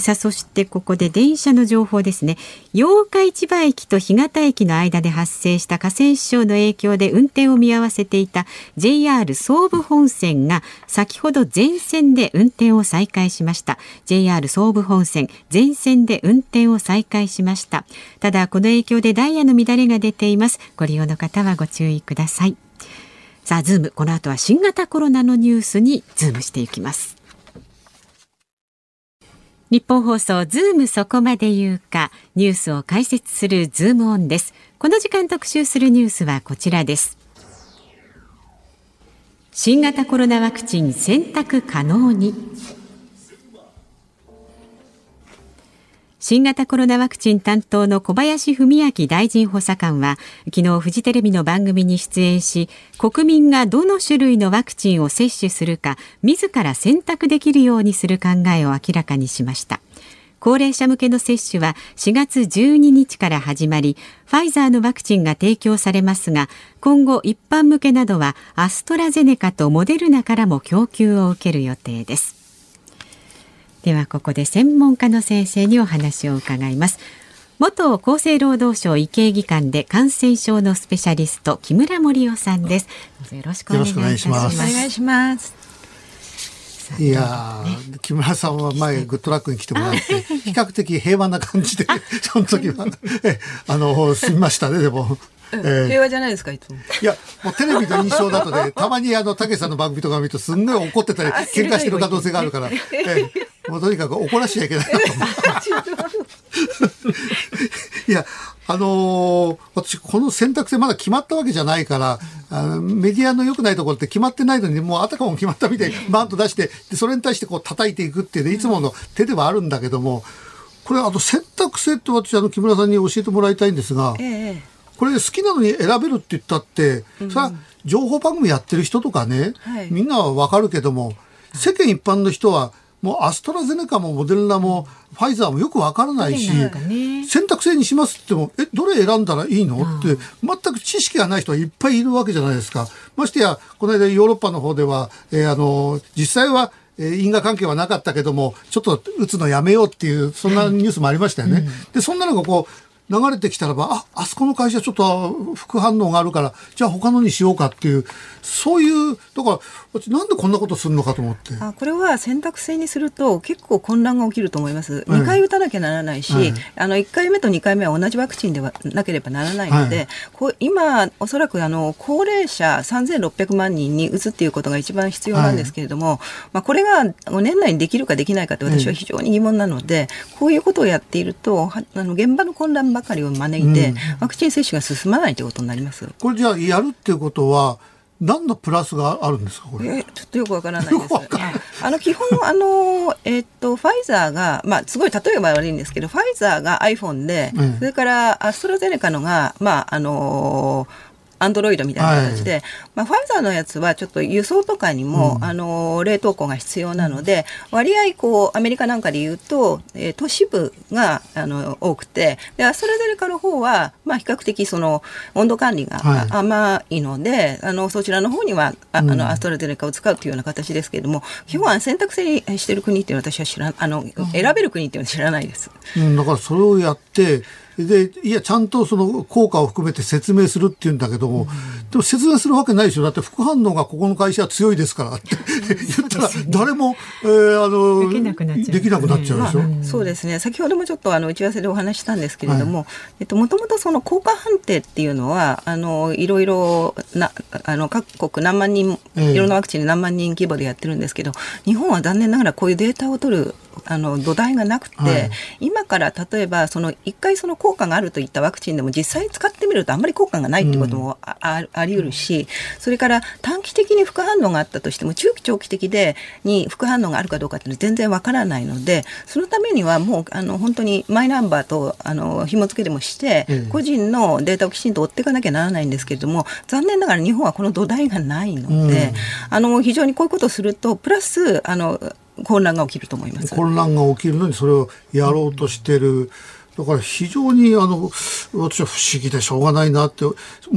さあそしてここで電車の情報ですね八日市場駅と干潟駅の間で発生した河川支障の影響で運転を見合わせていた JR 総武本線が先ほど全線で運転を再開しました JR 総武本線全線で運転を再開しました。ただこの影響でダイヤの乱れが出ています。ご利用の方はご注意ください。さあズーム。この後は新型コロナのニュースにズームしていきます。ニッポン放送ズームそこまで言うか。ニュースを解説するズームオンです。この時間特集するニュースはこちらです。新型コロナワクチン選択可能に。新型コロナワクチン担当の小林文明大臣補佐官は昨日フジテレビの番組に出演し国民がどの種類のワクチンを接種するか自ら選択できるようにする考えを明らかにしました。高齢者向けの接種は4月12日から始まりファイザーのワクチンが提供されますが今後一般向けなどはアストラゼネカとモデルナからも供給を受ける予定です。ではここで専門家の先生にお話を伺います。元厚生労働省医系技官で感染症のスペシャリスト木村盛夫さんです。よろしくお願いします。お願いします。いや、ね、木村さんは前グッドラックに来てもらって比較的平和な感じでその時は。あの済みましたねでもえー、平和じゃないですかいつも。いやもうテレビの印象だとね たまにあの武さんの番組とか見るとすんごい怒ってたり喧嘩してる可能性があるから、えー、もうとにかく怒らしちゃいけない いやあのー、私この選択肢まだ決まったわけじゃないからあのメディアの良くないところって決まってないのにもうあたかも決まったみたいにバンと出してでそれに対してこう叩いていくっていうねいつもの手ではあるんだけどもこれあと選択肢って私あの木村さんに教えてもらいたいんですが。ええこれ好きなのに選べるって言ったって、うん、さ情報番組やってる人とかね、はい、みんなはわかるけども世間一般の人はもうアストラゼネカもモデルナもファイザーもよくわからないし、ね、選択制にしますってもえどれ選んだらいいの、って全く知識がない人はいっぱいいるわけじゃないですか。ましてやこの間ヨーロッパの方では、えー、あの実際はえ因果関係はなかったけども、ちょっと打つのやめようっていう、そんなニュースもありましたよね。うん、で、そんなのがこう、流れてきたらば、あ、あそこの会社ちょっと副反応があるから、じゃあ他のにしようかっていう、そういう、だから、なんでこんなことするのかと思って。あこれは選択制にすると結構混乱が起きると思います。2回打たなきゃならないし、はい、あの1回目と2回目は同じワクチンではなければならないので、はい、こう今、おそらくあの高齢者3600万人に打つっていうことが一番必要なんですけれども、はい、まあ、これが年内にできるかできないかって私は非常に疑問なので、こういうことをやっていると、あの現場の混乱ばかりを招いて、うん、ワクチン接種が進まないということになります。これじゃあやるっていうことは何のプラスがあるんですかこれ？えちょっとよくわからないです。あの基本あのえー、っとファイザーがまあすごい例えば悪いんですけど、ファイザーが iPhone で、うん、それからアストラゼネカのがまああのーアンドロイドみたいな形で、はい、まあ、ファイザーのやつはちょっと輸送とかにも、うん、あの冷凍庫が必要なので割合こうアメリカなんかで言うと、えー、都市部があの多くてでアストラゼネカの方は、まあ、比較的その温度管理が甘いので、はい、あのそちらの方にはああの、アストラゼネカを使うというような形ですけれども基本は選択制にしている国っていうのは私は知らあの選べる国っていうのは知らないです。うん、だからそれをやってでいやちゃんとその効果を含めて説明するっていうんだけども、うん、でも説明するわけないでしょ。だって副反応がここの会社は強いですからって。言ったら誰も、えー、あのできなくなっちゃう。でしょ、まあ、そうですね。先ほどもちょっとあの打ち合わせでお話したんですけれども、はい、えっともともとその効果判定っていうのはあのいろいろなあの各国何万人、いろんなワクチンで何万人規模でやってるんですけど日本は残念ながらこういうデータを取るあの土台がなくて、はい、今から例えばその一回その効果があるといったワクチンでも実際使ってみるとあんまり効果がないってこともあ,、ああり得るし、それから短期的に副反応があったとしても、中期長期的でに副反応があるかどうかっていうのは全然わからないので、そのためにはもうあの本当にマイナンバーとあの紐付けでもして、個人のデータをきちんと追っていかなきゃならないんですけれども、残念ながら日本はこの土台がないので、あの非常にこういうことをすると、プラスあの混乱が起きると思います。混乱が起きるのにそれをやろうとしてる、だから非常にあの私は不思議でしょうがないなっても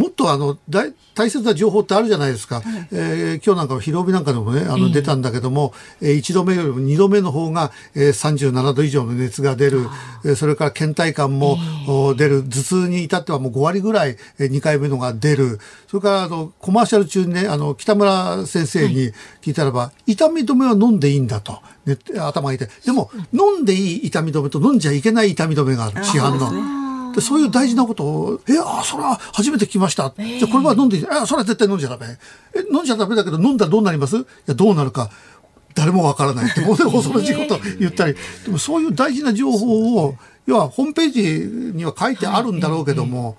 っとあの大大切な情報ってあるじゃないですか、はい、えー、今日なんかの広帯なんかでもねあの出たんだけども、えー、1度目よりも2度目の方が、えー、37度以上の熱が出る、えー、それから倦怠感も、えー、出る。頭痛に至ってはもう5割ぐらい、えー、2回目のが出る。それからあのコマーシャル中にねあの北村先生に聞いたらば、はい、痛み止めは飲んでいいんだと。ね、頭が痛い。でも、飲んでいい痛み止めと飲んじゃいけない痛み止めがある。市販の。でそういう大事なことを、え、あ、それは初めて聞きました。じゃこれは飲んでいい。あ、それは絶対飲んじゃダメ。え、飲んじゃダメだけど飲んだらどうなりますいや、どうなるか。誰もわからないって、恐ろしいことを言ったり。でもそういう大事な情報を、要はホームページには書いてあるんだろうけども、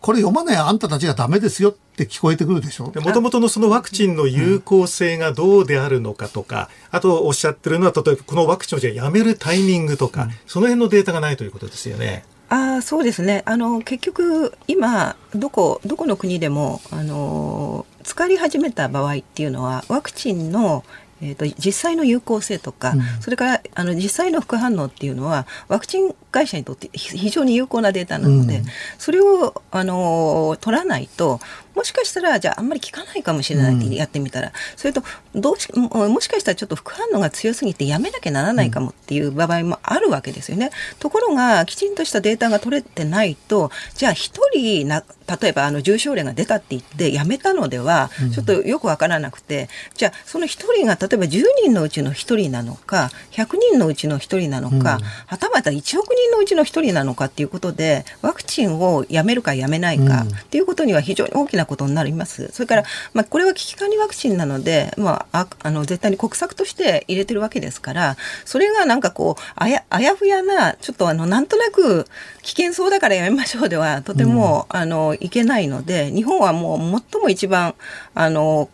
これ読まないあんたたちがダメですよって聞こえてくるでしょ？もともとのそのワクチンの有効性がどうであるのかとか、あとおっしゃってるのは、例えばこのワクチンをじゃやめるタイミングとか、うん、その辺のデータがないということですよね。あそうですね。あの結局今どこどこの国でもあの使い始めた場合っていうのはワクチンのえーと、実際の有効性とか、うん、それからあの実際の副反応っていうのはワクチン会社にとって非常に有効なデータなので、うん、それをあの取らないともしかしたらじゃああんまり効かないかもしれないってやってみたら、うん、それとどうしもしかしたらちょっと副反応が強すぎてやめなきゃならないかもっていう場合もあるわけですよね。ところがきちんとしたデータが取れてないとじゃあ1人な例えばあの重症例が出たって言ってやめたのではちょっとよくわからなくて、じゃあその1人が例えば10人のうちの1人なのか100人のうちの1人なのか、はたまた1億人のうちの1人なのかっていうことでワクチンをやめるかやめないかっていうことには非常に大きななことになります。それから、まあ、これは危機管理ワクチンなので、まあ、ああの絶対に国策として入れてるわけですから、それがなんかこう、あやあやふやな、ちょっとあの、なんとなく危険そうだからやめましょうでは、とても、うん、あの、いけないので、日本はもう最も一番、あの、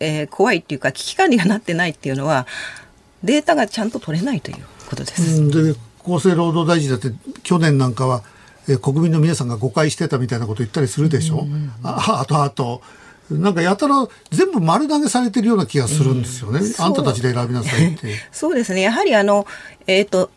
えー、怖いっていうか、危機管理がなってないっていうのは、データがちゃんと取れないということです。で厚生労働大臣だって去年なんかはえ国民の皆さんが誤解してたみたいなこと言ったりするでしょ、うんうんうん、ああとあと。なんかやたら全部丸投げされてるような気がするんですよね、うん、あんたたちで選びなさいって。そうですね。やはりあの、えーと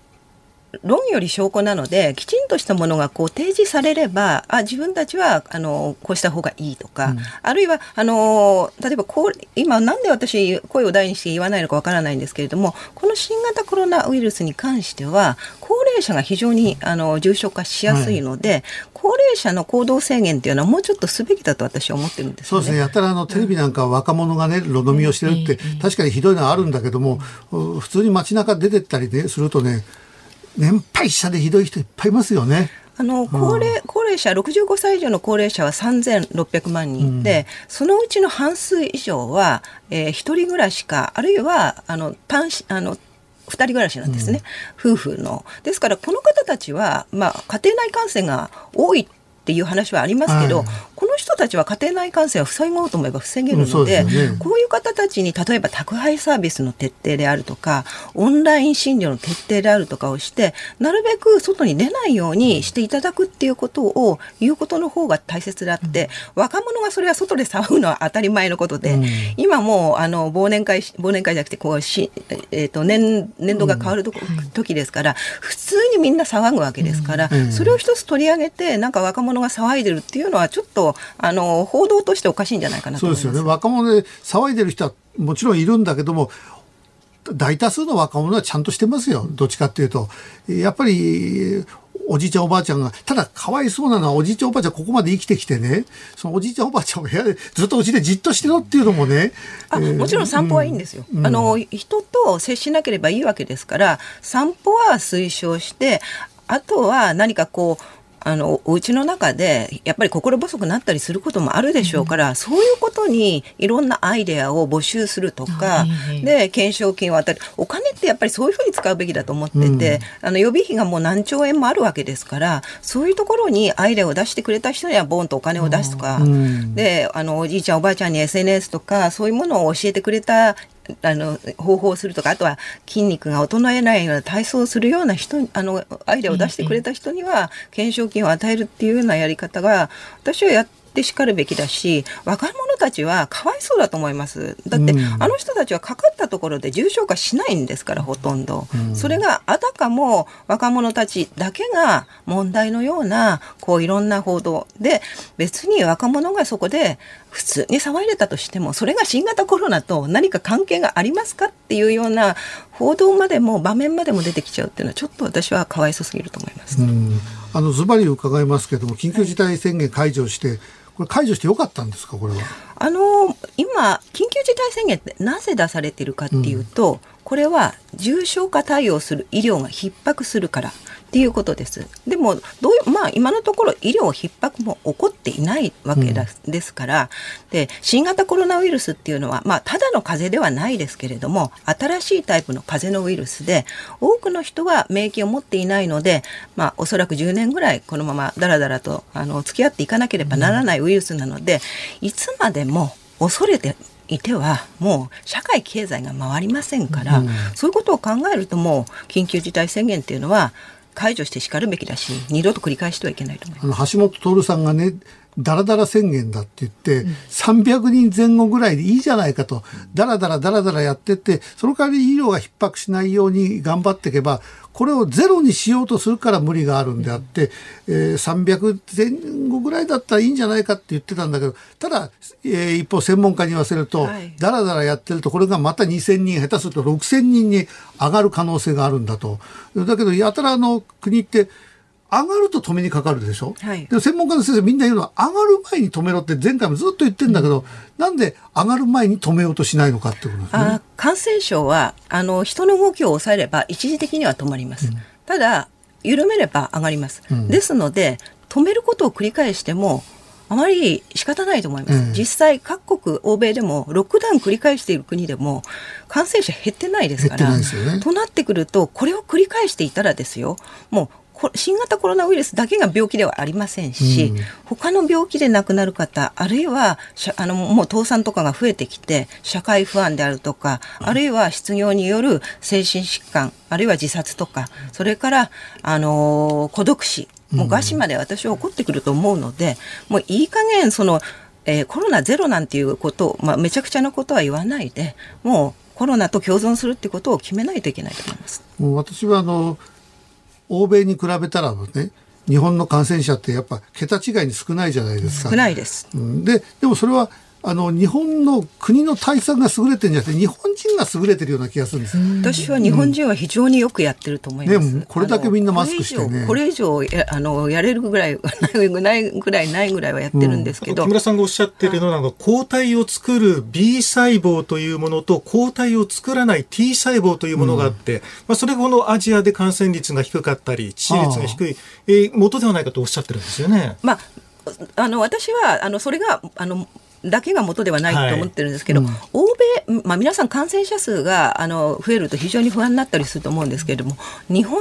論より証拠なのできちんとしたものがこう提示されればあ自分たちはあのこうした方がいいとか、うん、あるいはあの例えばこう今なんで私声を大にして言わないのかわからないんですけれどもこの新型コロナウイルスに関しては高齢者が非常にあの重症化しやすいので、はい、高齢者の行動制限っていうのはもうちょっとすべきだと私は思ってるんです、ね、そうですね。やったらあのテレビなんか若者がね路飲みをしてるって、確かにひどいのはあるんだけども、普通に街中出てったりねするとね年配者でひどい人いっぱいいますよね。あの高齢、高齢者、65歳以上の高齢者は3600万人。で、うん、そのうちの半数以上は、えー、一人暮らしか、あるいは、あの、単あの、二人暮らしなんですね、うん、夫婦の。ですから、この方たちは、まあ、家庭内感染が多いっていう話はありますけど、はい、この人たちは家庭内感染を防ごうと思えば防げるので、ね、こういう方たちに例えば宅配サービスの徹底であるとかオンライン診療の徹底であるとかをしてなるべく外に出ないようにしていただくっていうことを言うことの方が大切であって、うん、若者がそれは外で騒ぐのは当たり前のことで、うん、今もうあの忘年会忘年会じゃなくてこうし、えーと、年年度が変わると、うん、時ですから普通にみんな騒ぐわけですから、それを一つ取り上げてなんか若者が騒いでるっていうのはちょっとあの報道としておかしいんじゃないかなそうですよね。若者で騒いでる人はもちろんいるんだけども大多数の若者はちゃんとしてますよ。どっちかっていうと。やっぱりおじいちゃんおばあちゃんが、ただかわいそうなのはおじいちゃんおばあちゃんここまで生きてきてね、そのおじいちゃんおばあちゃんを部屋でずっとうちでじっとしてろっていうのもね。あ、えー、もちろん散歩はいいんですよ、うん、あの、人と接しなければいいわけですから、散歩は推奨して、あとは何かこう、あのお家の中でやっぱり心細くなったりすることもあるでしょうから、うん、そういうことにいろんなアイデアを募集するとか、で懸賞金を与えるお金ってやっぱりそういうふうに使うべきだと思ってて、うん、あの予備費がもう何兆円もあるわけですからそういうところにアイデアを出してくれた人にはボンとお金を出すとか、うん、であのおじいちゃんおばあちゃんに SNS とかそういうものを教えてくれたあの方法をするとかあとは筋肉が衰えないような体操をするような人あのアイデアを出してくれた人には懸賞金を与えるっていうようなやり方が私はやってってしかるべきだし若者たちはかわいそうだと思います。だって、うん、あの人たちはかかったところで重症化しないんですからほとんど、うん、それがあたかも若者たちだけが問題のようなこういろんな報道で別に若者がそこで普通に騒いでたとしてもそれが新型コロナと何か関係がありますかっていうような報道までも場面までも出てきちゃうっていうのはちょっと私はかわいそうすぎると思います。あのズバリ伺いますけども緊急事態宣言解除して、はいこれ解除してよかったんですかこれは？あの今緊急事態宣言ってなぜ出されてるかっていうと、うん、これは重症化対応する医療が逼迫するからっていうことです。でもどうまあ今のところ医療逼迫も起こっていないわけだ、うん、ですからで新型コロナウイルスっていうのはまあただの風邪ではないですけれども新しいタイプの風邪のウイルスで多くの人は免疫を持っていないのでまあおそらく10年ぐらいこのままだらだらとあの付き合っていかなければならないウイルスなので、いつまでも恐れていてはもう社会経済が回りませんから、うん、そういうことを考えるともう緊急事態宣言っていうのは解除してしかるべきだし二度と繰り返してはいけないと思います。橋本徹さんがねだらだら宣言だって言って、うん、300人前後ぐらいでいいじゃないかと、だらだらだらだらやってって、その代わり医療が逼迫しないように頑張っていけば、これをゼロにしようとするから無理があるんであって、えー、300前後ぐらいだったらいいんじゃないかって言ってたんだけど、ただ、えー、一方専門家に言わせると、だらだらやってると、これがまた2000人、下手すると6000人に上がる可能性があるんだと。だけど、やたらあの国って、上がると止めにかかるでしょ、はい、で専門家の先生みんな言うのは上がる前に止めろって前回もずっと言ってるんだけど、うん、なんで上がる前に止めようとしないのかってことですね。感染症はあの人の動きを抑えれば一時的には止まります。うん、ただ緩めれば上がります。うん、ですので止めることを繰り返してもあまり仕方ないと思います、うん、実際各国欧米でもロックダウン繰り返している国でも感染者減ってないですから、ね、となってくるとこれを繰り返していたらですよ。もう新型コロナウイルスだけが病気ではありませんし、うん、他の病気で亡くなる方あるいはあのもう倒産とかが増えてきて社会不安であるとか、あるいは失業による精神疾患あるいは自殺とかそれからあの孤独死もう餓死まで私は起こってくると思うので、もういい加減その、えー、コロナゼロなんていうことを、まあ、めちゃくちゃなことは言わないでもうコロナと共存するってことを決めないといけないと思います。私はあの欧米に比べたらね日本の感染者ってやっぱ桁違いに少ないじゃないですか。少ないです。ででもそれはあの日本の国の対策が優れてるんじゃなくて日本人が優れてるような気がするんです私は日本人は非常によくやってると思います、でもこれだけみんなマスクしてね。これ以上やあのやれるぐらいないぐらいないぐらいはやってるんですけど、うん、木村さんがおっしゃってるのは、はい、抗体を作る B 細胞というものと抗体を作らない T 細胞というものがあって、うん、まあ、それがこのアジアで感染率が低かったり致死率が低い、えー、元ではないかとおっしゃってるんですよね。まああの私はあのそれがあのだけが元ではないと思ってるんですけど、はいうん、欧米、まあ、皆さん感染者数があの増えると非常に不安になったりすると思うんですけれども日本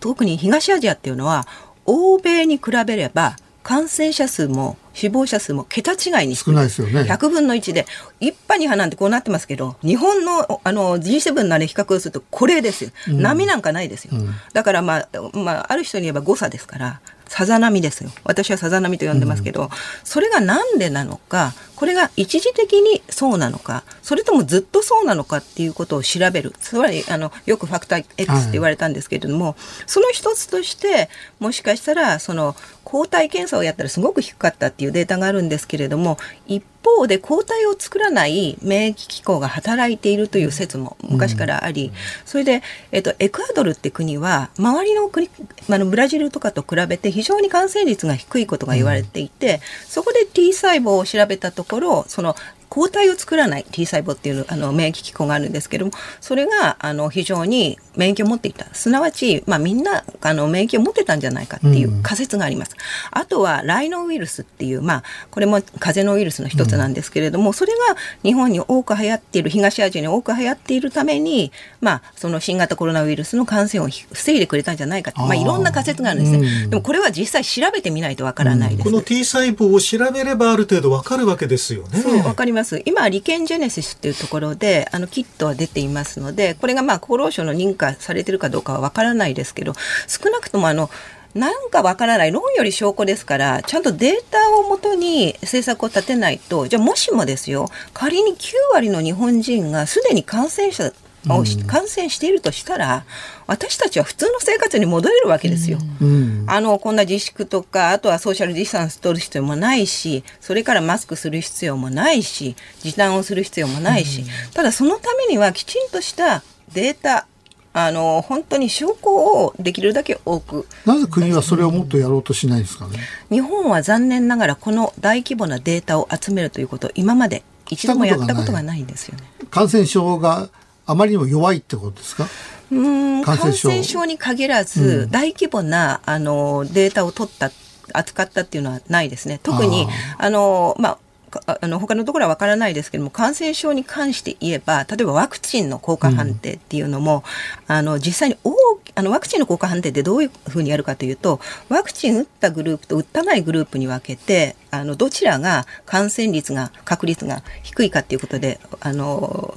特に東アジアっていうのは欧米に比べれば感染者数も死亡者数も桁違いに少ないですよね。100分の1で一派二派なんてこうなってますけど日本のあの G7 のあれ比較をするとこれですよ、うん、波なんかないですよ、うん、だから、まあまあ、ある人に言えば誤差ですからさざ波ですよ。私はさざ波と呼んでますけど、うん、それが何でなのかこれが一時的にそうなのかそれともずっとそうなのかっていうことを調べる。つまりあのよくファクター X って言われたんですけれども、はい、その一つとしてもしかしたらその抗体検査をやったらすごく低かったっていうデータがあるんですけれども一方で抗体を作らない免疫機構が働いているという説も昔からあり、うん、それで、えっと、エクアドルって国は周りの国あのブラジルとかと比べて非常に感染率が低いことが言われていて、うん、そこで T 細胞を調べたところその抗体を作らない T 細胞っていうあの免疫機構があるんですけどもそれがあの非常に免疫を持っていた。すなわち、まあ、みんなあの免疫を持ってたんじゃないかっていう仮説があります。うん、あとはライノウイルスっていう、まあ、これも風邪のウイルスの一つなんですけれども、うん、それが日本に多く流行っている東アジアに多く流行っているために、まあ、その新型コロナウイルスの感染を防いでくれたんじゃないかまあ、いろんな仮説があるんですね、うん、でもこれは実際調べてみないとわからないです、この T 細胞を調べればある程度わかるわけですよね。わかります。今リケンジェネシスっていうところであのキットは出ていますのでこれがまあ厚労省の認可されてるかどうかはわからないですけど少なくともあのなんかわからない論より証拠ですからちゃんとデータをもとに政策を立てないとじゃあもしもですよ仮に9割の日本人がすでに感染者を、感染しているとしたら私たちは普通の生活に戻れるわけですよ。うん、あのこんな自粛とかあとはソーシャルディスタンス取る必要もないしそれからマスクする必要もないし時短をする必要もないし、うん、ただそのためにはきちんとしたデータあの本当に証拠をできるだけ多く。なぜ国はそれをもっとやろうとしないんですかね？日本は残念ながらこの大規模なデータを集めるということを今まで一度もやったことがないんですよね。感染症があまりにも弱いってことですか？うん感染症。に限らず、うん、大規模なあのデータを取った扱ったっていうのはないですね。特にあのまああの他のところは分からないですけども感染症に関して言えば例えばワクチンの効果判定っていうのも、うん、あの実際に大あのワクチンの効果判定ってどういうふうにやるかというとワクチン打ったグループと打ったないグループに分けてあのどちらが感染率が確率が低いかっていうことであの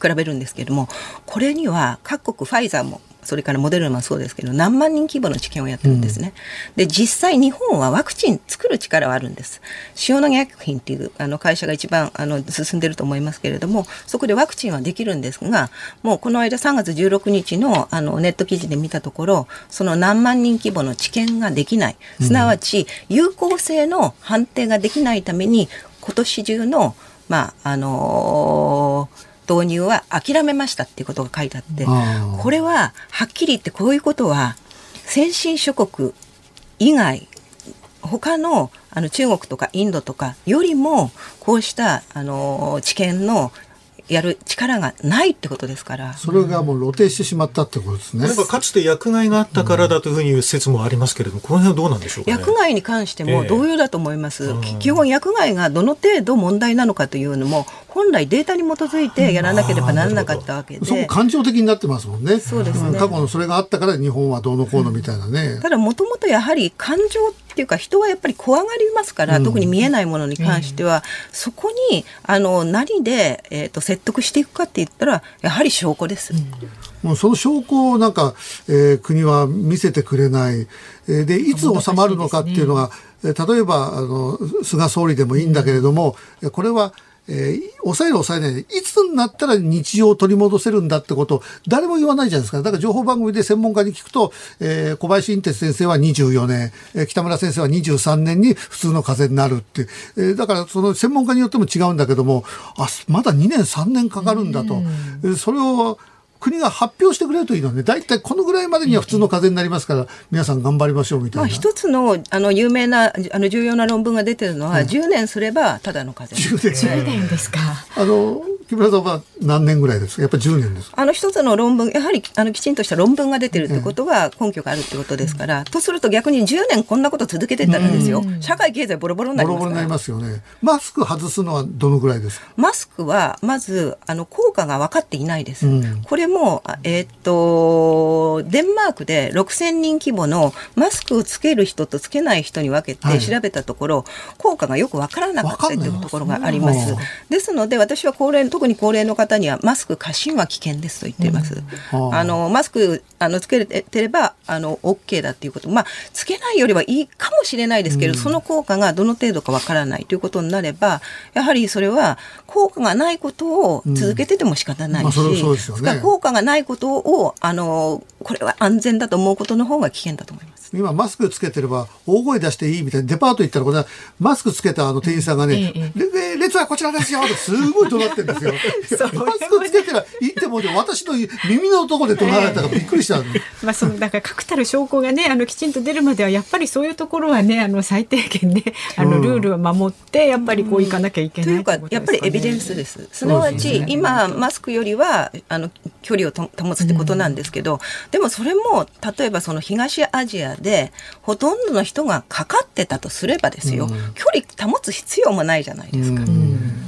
比べるんですけれどもこれには各国ファイザーもそれからモデルナもそうですけど何万人規模の治験をやってるんですね、うん、で実際日本はワクチン作る力はあるんです。塩野義薬品っていうあの会社が一番あの進んでると思いますけれどもそこでワクチンはできるんですがもうこの間3月16日のあのネット記事で見たところその何万人規模の治験ができない。すなわち有効性の判定ができないために今年中のまああのー導入は諦めましたっていうことが書いてあってこれははっきり言ってこういうことは先進諸国以外他のあの中国とかインドとかよりもこうしたあの知見のやる力がないってことですから。それがもう露呈してしまったってことですね。なんかかつて薬害があったからだというふうに言う説もありますけれども、この辺はどうなんでしょうか、ね、薬害に関しても同様だと思います、えー、基本薬害がどの程度問題なのかというのも本来データに基づいてやらなければならなかったわけで。そこ感情的になってますもんね。そうですね、過去のそれがあったから日本はどうのこうのみたいなね、ただもともとやはり感情っていうか人はやっぱり怖がりますから、うん、特に見えないものに関しては、うん、そこにあの何で、えーと、説得していくかって言ったらやはり証拠です。うん。もうその証拠をなんか、えー、国は見せてくれない、えー、でいつ収まるのかっていうのが、ね、例えばあの菅総理でもいいんだけれども、これはえー、抑える抑えないで、いつになったら日常を取り戻せるんだってことを誰も言わないじゃないですか。だから情報番組で専門家に聞くと、えー、小林印鉄先生は24年、えー、北村先生は23年に普通の風邪になるって、えー、だからその専門家によっても違うんだけども、あ、まだ2年3年かかるんだと。それを国が発表してくれるといいのね。大体このぐらいまでには普通の風邪になりますから、皆さん頑張りましょうみたいな、まあ、一つのあの有名なあの重要な論文が出てるのは、うん、10年すればただの風邪。10年 ,10 年ですか。あの木村さんは何年ぐらいですか？やっぱり10年ですあの一つの論文やはりあのきちんとした論文が出てるってことは根拠があるってことですから、とすると逆に10年こんなこと続けてたらですよ、社会経済ボロボロになりますボロボロになりますよね。マスク外すのはどのぐらいですか？マスクはまずあの効果が分かっていないです、うん、これもえー、っとデンマークで6000人規模のマスクをつける人とつけない人に分けて調べたところ、はい、効果がよく分からなかったというところがあります。ですので私は高齢特に高齢の方にはマスク過信は危険ですと言っています。うん、あのマスクあのつけてればあの OK だっていうこと。まあつけないよりはいいかもしれないですけど、うん、その効果がどの程度かわからないということになればやはりそれは効果がないことを続けてても仕方ないし、効果がないことをあのこれは安全だと思うことの方が危険だと思います。今マスクつけてれば大声出していいみたいなデパート行ったらこれマスクつけたあの店員さんがね、ええ、列はこちらですよってすごい怒鳴ってるんですよ。マスクつけてら行っても私の耳のところで怒鳴られたからびっくりした、まあそのだから確たる証拠がねあのきちんと出るまではやっぱりそういうところはねあの最低限ねあのルールを守ってやっぱりこう行かなきゃいけない、というかやっぱりエビデンスです。すなわち、今マスクよりはあの距離を保つってことなんですけど、でもそれも例えばその東アジアでほとんどの人がかかってたとすればですよ、距離保つ必要もないじゃないですか。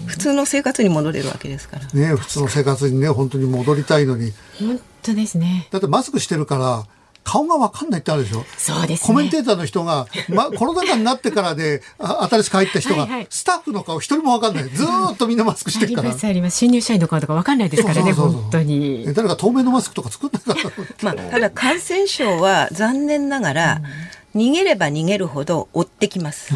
普通の生活に戻れるわけですから。ね普通の生活にね本当に戻りたいのに。本当ですね。だってマスクしてるから顔が分かんないってあるでしょ？そうです、ね、コメンテーターの人が、ま、コロナ禍になってからで新しく入った人がはい、スタッフの顔一人も分かんない。ずっとみんなマスクしてるから。ありますあります。新入社員の顔とか分かんないですからね本当に。誰か透明のマスクとか作ってないから、まあ、ただ感染症は残念ながら、うん、逃げれば逃げるほど追ってきます。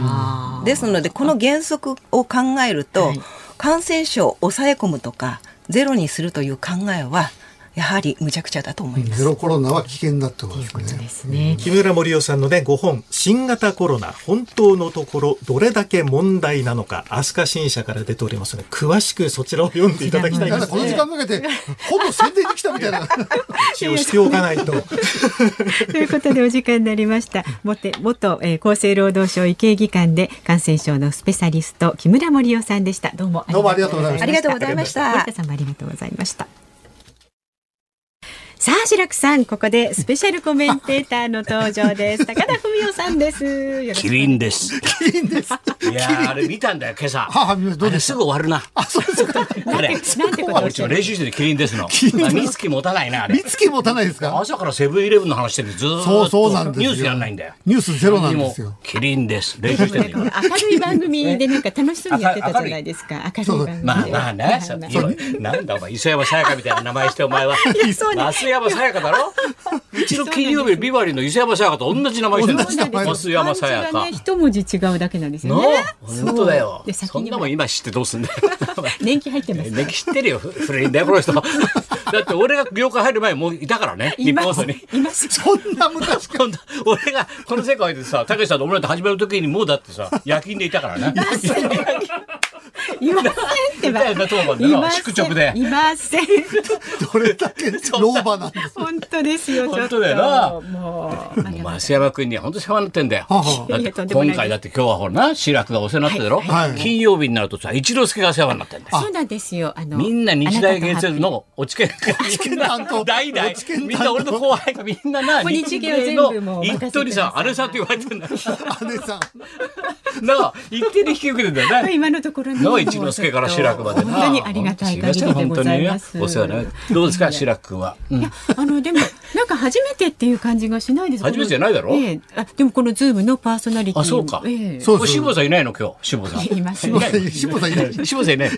ですのでこの原則を考えると、はい、感染症を抑え込むとかゼロにするという考えはやはり無茶苦茶だと思います。ゼロコロナは危険だってことですね。木村盛夫さんのね、5本、新型コロナ、本当のところ、どれだけ問題なのか、飛鳥新社から出ておりますので、詳しくそちらを読んでいただきたいです、ね。この時間かけて、ほぼ宣伝に来たみたいな。一応しておかないと。ということでお時間になりました。元、元、えー、厚生労働省医系技官で感染症のスペシャリスト、木村盛夫さんでした。どうもありがとうございました。ありがとうございました。森田さんもありがとうございました。さあ白くさんここでスペシャルコメンテーターの登場です。高田文夫さんです。キリンです。キリンですいやあれ見たんだよ今朝。ははどうですぐ終わるな。あそうですか。あれ。なんてこと練習しててキリンですの。三月持たないなあれ。三月持たないですか？朝からセブンイレブンの話してるずっとそうそうなんですニュースやらないんだよ。ニュースゼロなんですよ。キリンです。練習してる明るい番組でなんか楽しそうにやってたじゃないですか。明るい番組まあまあね。なんだお前磯山さやかみたいな名前してお前は。増山さやかだろ？うちの金曜日ビバリーの伊勢山さやかと同じ名前してるんです増山さやか。一文字違うだけなんですよね。本当だよ。そんなもん今知ってどうすんだよ。年季入ってます。年季知ってるよ。古いんだよこの人。だって俺が業界入る前もういたからね。日本放送に。います。そんな昔か。俺がこの世界でさ、たけしさんとオムラ始める時にもうだってさ、夜勤でいたからね。いませんってば。いま宿直で。いません。どれだけ老婆なんです。本当ですよ。本当だよな。もう増山君には本当世話になってんだよ。だって今回だって今日はほらな志らくがお世話になってるだろ。金曜日になるとさ一之輔が世話になってんだよ。そうなんですよ。あのみんな日大芸術のおちけ 担当代々みんな俺の後輩がみんなな日芸の一人さ姉さんって言われてんだよ。姉さん。なあ一定で引き受けてんだよね。今のところね。一之輔から志らくまで本当にありがたい限りでございます。お世話になどうですか志らくは。いやあのでもなんか初めてっていう感じがしないです。初めてじゃないだろ？ええ、あでもこのズームのパーソナリティ。あそうか。ええ、そうそう。志保さんいないの？今日志保さん。います。志保 さんいない。志保さんいない。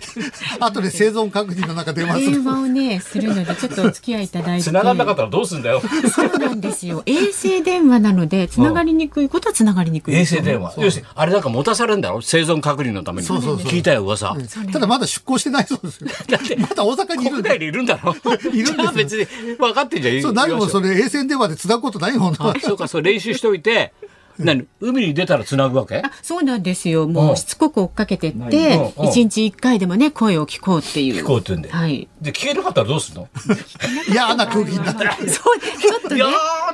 後で生存確認の中出ます。電話をねするのでちょっとお付き合いいただいて。繋がんなかったらどうすんだよ。そうなんですよ。衛星電話なので繋がりにくいことは繋がりにくい。衛星電話。要するにあれなんか持たされるんだろ？生存確認のために。そうそうそう。聞いたよ噂。ただまだ出航してないそうですよ。だってまだ大阪にいるんだ。国内にいるんだろ？いるんだ。別に分かってんじゃん。そう何もそれ衛星電話で繋ぐことないもんな。そうかそう練習しといて。何？海に出たらつなぐわけ？そうなんですよ。もうしつこく追っかけてって一日一回でもね声を聞こうっていう。聞こうって言うんで、はい、で聞けなかったらどうすんの？嫌な空気になった そうちょっとね。嫌な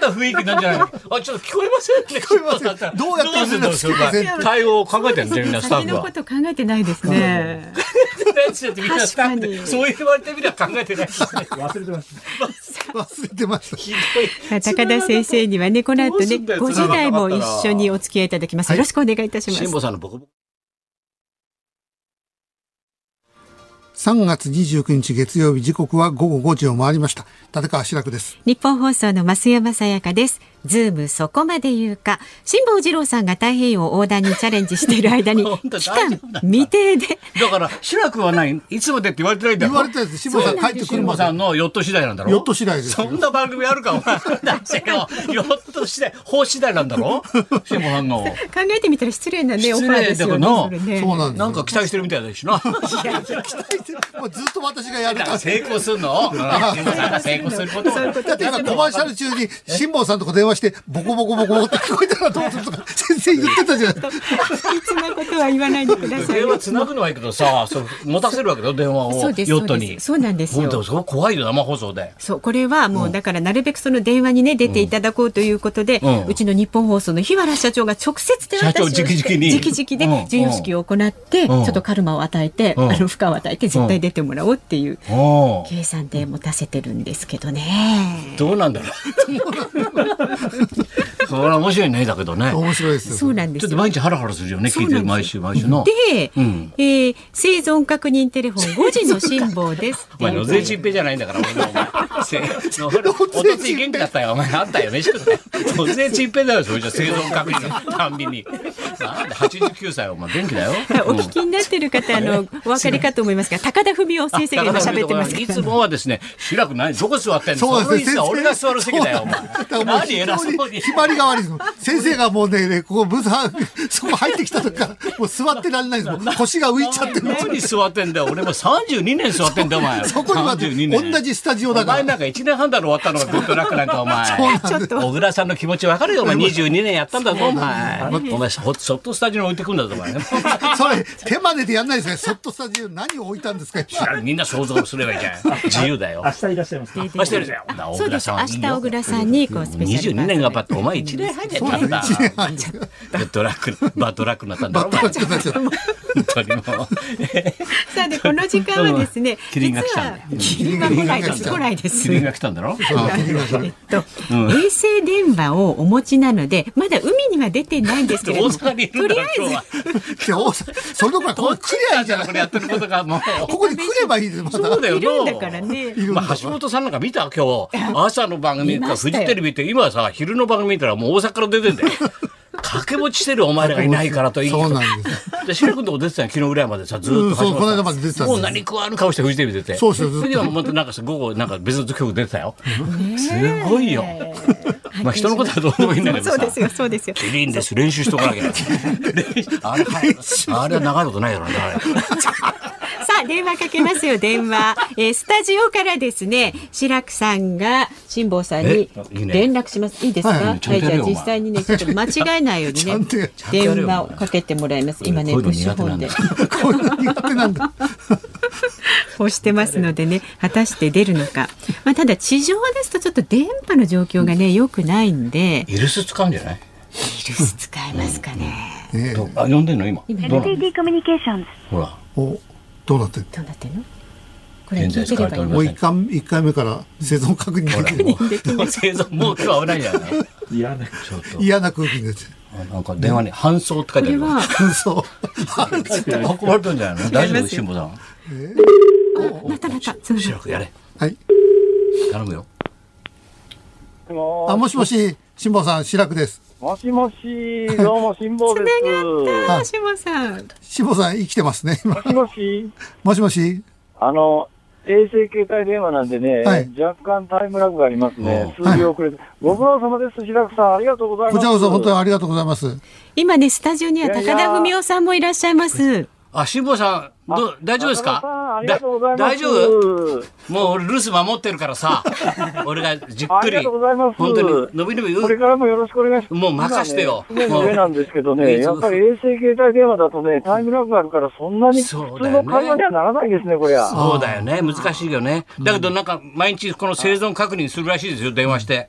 雰囲気なんじゃないあちょっと聞こえませんね。聞こえません。どうやってるんですか？対応を考えてるんですみんなスタッフは。のこと考えてないですね。確かに。そう言われてみれば考えてない。忘れてました。忘れてました。高田先生にはねこの後ね5時台も一緒にお付き合いいただきます。よろしくお願いいたします。辛坊さんのボコボコ。3月29日月曜日時刻は午後5時を回りました。立川志らくです。日本放送の増山さやかですズームそこまで言うか。辛坊治郎さんが太平洋横断にチャレンジしている間に 期間未定で。だから志らくはない。いつまでって言われてないんだ言われたやつ辛坊さん帰ってくるまで。さんのヨット次第なんだろ？ヨット次第ですそんな番組あるかお前。ヨット次第法次第なんだろ？辛坊さんの。考えてみたら失礼なねオファーですよねそうなんなんか期待してるみたいだしな。期待もうずっと私がやるから。成功するの？辛坊さんが成功すること。をだって今コマーシャル中に辛坊さんとこ電話してボコボコボコボコって聞こえたらどうするとか 先生言ってたじゃない。不吉なことは言わないでください電話つなぐのはいいけどさ、そう持たせるわけだよ、電話を。ヨットに。そうなんですよ本当そこ怖いよ、生放送で。そうこれはもうだからなるべくその電話にね出ていただこうということで、うちの日本放送の日原社長が直接で私を社長直々に直々でうん授与式を行って、うんちょっとカルマを与えて、うんあの負荷を与えて絶対出てもらおうっていう計算で持たせてるんですけどね。どうなんだろう。それは面白いね、だけどね。面白いですよ。そうなんですよちょっと毎日ハラハラするよね、聞いてる毎週毎週の。で、うんえー生存確認テレフォン5時の辛抱です お前、野添ちんぺいじゃないんだから、お前。おとつい元気だったよ、お前。あんたよ、飯食ったよ。野添ちんぺいだよ、それじゃ生存確認のたんびに。なんで、89歳、お前、元気だよ。お聞きになってる方、あの、お分かりかと思いますが、高田文夫先生が今喋ってます。いつもはですね、開くない、どこ座ってんの？そうです俺が座る席だよ、お前。何偉。決まりが悪いです。先生がもうね、ねここブースは、そこ入ってきた時から、もう座ってられないです。腰が浮いちゃってる。何座ってんだよ。俺も32年座ってんだよ、お前。そこにまで32年同じスタジオだから。お前なんか1年半だろ終わったのがグッドラックなんかお前。そうなんです。小倉さんの気持ちわかるよ、お前。22年やったんだぞ、お前。お前、そそっとスタジオに置いてくんだぞ、お前。それ、手まででやんないですね。そっとスタジオに何を置いたんですかみんな想像すればいいじゃん。自由だよ。明日いらっしゃいますか明日やるじゃん。小そうです。倉さん明日小倉さんに、こう、スペシャル。22年頑張って、お前1年半でやったんだ。ドラック、バラックになったんだろ、お前。バッドラックになっちゃった本当にもう。さあ、で、この時間はですね、キリンが来たんだよキリンが来ないです。来ないです。キリンが来たんだろえっと、衛星電話をお持ちなので、まだ海には出てないんですけれども、大阪にいるんだろ、今日それどころかここに来りゃいいじゃないこれやってることがもう。ここに来ればいいですまたそうだよいるんだからね。まあ、橋本さんなんか見た今日朝の番組かフジテレビって今さ昼の番組見たらもう大阪から出てんだよ掛け持ちしてるお前らがいないからといいそうなんですで白君とこ出てたよ。昨日ぐらいまでさずっとうんそうこの間まで出てたんです。もう何食わぬ顔してフジテレビ出て。そうですよずっとれではもうなんかさ午後なんか別の曲出てたよ。すごいよ。まあ人のことはどうでもいいんだけどさ。そうですよ、そうですよ。キリンです。練習しとかなきゃ。練習あれあれは長いことないだろうねあれ電話かけますよ、電話。えースタジオからですね、白くさんが辛坊さんに連絡します。いいですか？はいじゃあ実際にね、ちょっと間違えないようにね 電話をかけてもらいます。今ね、プッシュホンで。こういうの苦手なんだ。押してますのでね、果たして出るのか。まあ、ただ地上ですとちょっと電波の状況がね、良くないんで、イルス使うんじゃない？イルス使えますかね。ねどうあ呼んでんの今？NTT コミュニケーションズ。ほら。おどうなってるどうなってんの？これ聞いてればいいもう一回一回目から生存確認できる生存もう今日危ないん。じゃないいやねちょっと。嫌な空気になっちゃあなんか電話に搬送って書いてあるよこれは、うそう運ばれたんじゃないの？大丈夫？辛坊さん。またまた、つながる白くやれはい頼むよあもしもし辛坊さん白くですもしもし、どうも辛抱です。あ、しもさん。辛坊さん生きてますねもしもし、もしもしあの、衛星携帯電話なんでね、はい若干タイムラグがありますね。数秒遅れて。ご苦労様です、平くさん。ありがとうございます。こちらこそ本当にありがとうございます今ね、スタジオには高田文夫さんもいらっしゃいます。あ辛坊さんどう大丈夫ですか？大丈夫。もう俺留守守ってるからさ。俺がじっくりありがとうございます。本当に伸び伸びこれからもよろしくお願いします。もう任してよ。今ね船の上なんですけどもうね、やっぱり衛星携帯電話だとね、タイムラグがあるから、そんなに普通そう会話にはならないですね、こりゃ。そうだよね。難しいよね。だけどなんか毎日この生存確認するらしいですよ電話して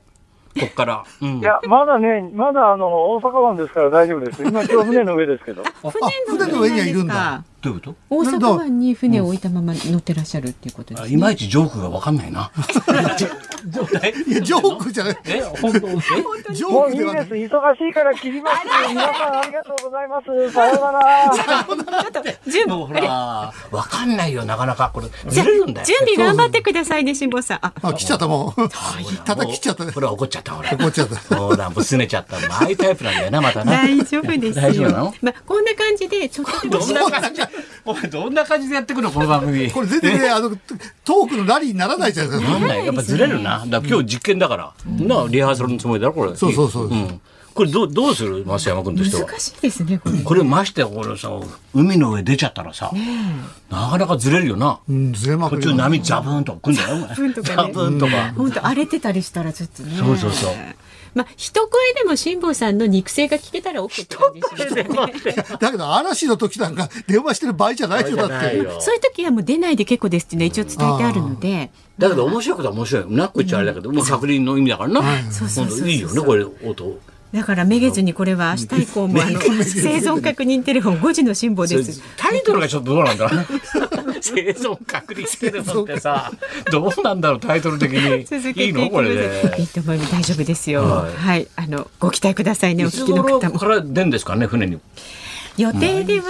こっからうんいや、まだね、まだあの、大阪湾ですから大丈夫です。今今日船の上ですけど。船の上にはいるんだどういうこと？大阪湾に船を置いたまま乗ってらっしゃるっていうことですね。あいまいちジョークが分かんないな。いやジョークじゃないえ本当？え？ジョもークではないういいです。忙しいから切ります。皆さんありがとうございます。さようなら。準もうほら、分かんないよ、なかなか。これ、ずれるんだよ。準備頑張ってくださいね、辛坊さん。あ、あ来ちゃったもう叩き切っちゃったねほら、怒っちゃった、ほら。怒っちゃったほら、もう拗ねちゃった。いうタイプなんだよな、またな。大丈夫です大丈夫なの？よ。まあ、こんな感じで、ちょっとでもどんな感じ？お前、どんな感じでやってくの、この番組。これ全然ねあのトークのラリーにならないじゃないですか。なんだよ、やっぱずれるな。だから今日実験だから。な、リハーサルのつもりだろ、これ。そうそうそうう。ん。これどうどうする増山君としては？難しいですねこれ。これましてこれさ海の上出ちゃったらさ、なかなかずれるよな、うん、ずれまくり途中波ザブーンとか来んだよお前。ブンとかね。ザブーンとか、本当荒れてたりしたらちょっとね。そうそうそうまあ一声でも辛坊さんの肉声が聞けたら OK って感じしますよね。だけど嵐の時なんか電話してる場合じゃないよだって。そういう時はもう出ないで結構ですっていうのは一応伝えてあるので。だけど面白いことは面白い。なっこ言っちゃあれだけど、もう確認の意味だからな、そうそうそうそう本当いいよねこれ音だからめげずにこれは明日以降もあの 生存確認テレフォン5時の辛抱ですタイトルがちょっとどうなんだろう。ね生存確認してるのってさ どうなんだろうタイトル的続けいいの？これで。いいと思います。大丈夫ですよ。ははい。い、あのご期待くださいねお聞きの方も。頃から出んですかね船に。予定では、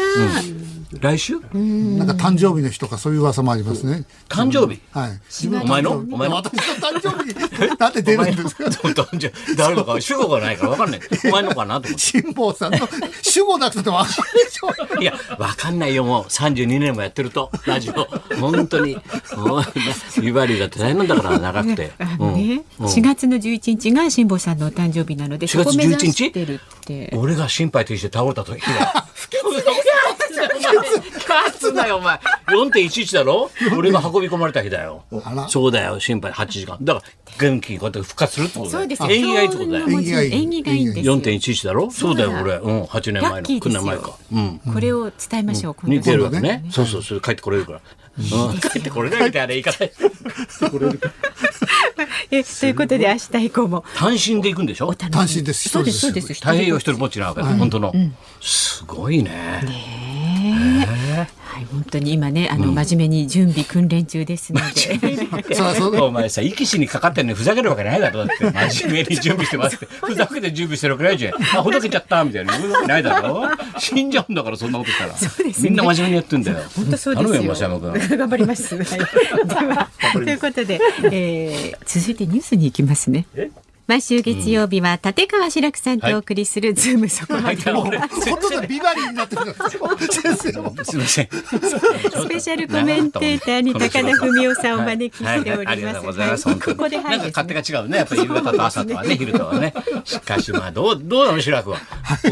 来週？なんか誕生日の日とかそういう噂もありますね。誕生日？はい。お前の？お前の？私の誕生日になんで出るんですか誕生日？誰のか主語がないから分かんない お前のかなと思って辛坊さんの主語なくてもわかるでしょ。いや、わかんないよ、もう。32年もやってると、ラジオ。本当に。もう、ビバリーだって大変なんだから、長くて。ね、うん4月の11日が辛坊さんのお誕生日なので、4月そこ目指11日？してるって。俺が心肺停止で倒れた時だ。勝つなよ、お前。4.11だろ？俺が運び込まれた日だよ。そうだよ、心肺8時間。だから、元気にこうやって復活するってことだよ。そうです。縁起がいいってことだよ。縁起がいい縁起がいいんですよ。4.11だろ？そうだよ、俺。うん、8年前の。ラッキーです9年前かよ。。うん。これを伝えましょう。今度似てるわけね。そうそう、それ帰ってこれるから。うん、帰ってこれないみたいな言い方。えということで明日以降も単身で行くんでしょ？単身ですそうですそうです。太平洋一人ぼっちなわけだ、本当の、すごいね。はい本当に今ねあの真面目に準備訓練中ですので。そら そうお前さ息死にかかってんふざけるわけないだろだって真面目に準備してますって。ふざけて準備してるわけないじゃん。あほどけちゃったみたいな。言うわけないだろ？死んじゃうんだからそんなことしたら、そうですね。みんな真面目にやってんだよ。本当そうですよ。頼むよ増山君。頑張ります。はい、ではということで、えー、続いてニュースに行きますね。毎週月曜日は立川志らくさんとお送りするズームそこまで。はい俺ほとんどビバリーになってくる すみません スペシャルコメンテーターに高田文夫さんをお招きしております。はいはいありがとうございます。はいここではいなんか勝手が違うね。やっぱり夕方と朝とはね、昼とはね。しかしまあ、どう、どうなの、志らくは。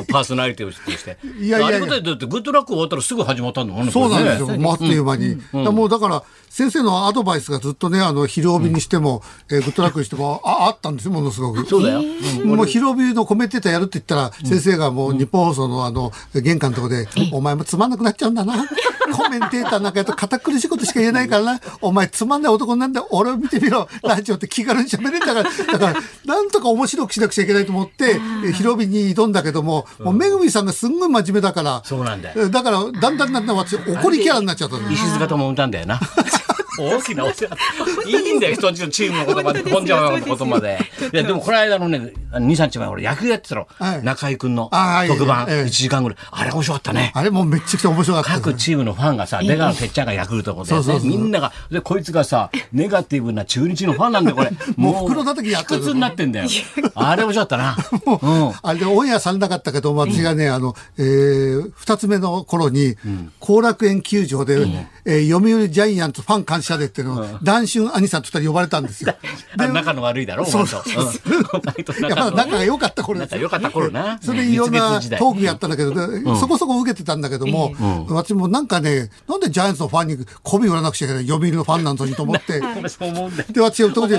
パーソナリティをして。いやいやいやあれことでだって、グッドラック終わったらすぐ始まったんだもんね。そうなんですよ。あっという間に。もうだから、先生のアドバイスがずっとね、あの、昼帯にしても、えーグッドラックにしても、あ、あったんですよ、ものすごく。そうだよ。もう昼帯のコメンテーターやるって言ったら、先生がもう日本放送のあの、玄関のとこで、お前もつまんなくなっちゃうんだな。コメンテーターなんかやると堅苦しいことしか言えないからな。お前つまんない男なんだ。俺を見てみろ。ラジオって気軽に喋れんだから。だから、なんとか面白くしなくちゃいけないと思って、えー昼帯に挑んだけども、もうめぐみさんがすんごい真面目だから。そうなんだよえーだから、だんだんだんだん私、怒りキャラになっちゃったの。石塚とも歌んだよな。大きなお世話。いいんだよ、人んちのチームのことまで、本庄のことまで。いや、でもこの間のね、2、3日前、俺野球やってたろ。はい中居君のあはい特番、ええ1時間ぐらい。あれ面白かったね。あれもうめっちゃくちゃ面白かった各チームのファンがさ、出川てっちゃんがヤクルトでみんなが、で、こいつがさ、ネガティブな中日のファンなんだよ、これ。もう袋叩きやってるになってんだよ。あれ面白かったな。うん。あれでオンエアされなかったけど、私がね、あの、えー、二つ目の頃に、後、楽園球場で、えー読売ジャイアンツファン感謝デーっていうのを、談春兄さんと二人呼ばれたんですよ。あ仲の悪いだろ、お前と。うんお前といや、まだ仲が良かった頃ですよ。仲良かった頃な。それでいろんなトークやったんだけど、そこそこ受けてたんだけども、私もなんかね、なんでジャイアンツのファンに媚び売らなくちゃいけない読売のファンなのにと思って、そう思うんだよ。で、私は当時、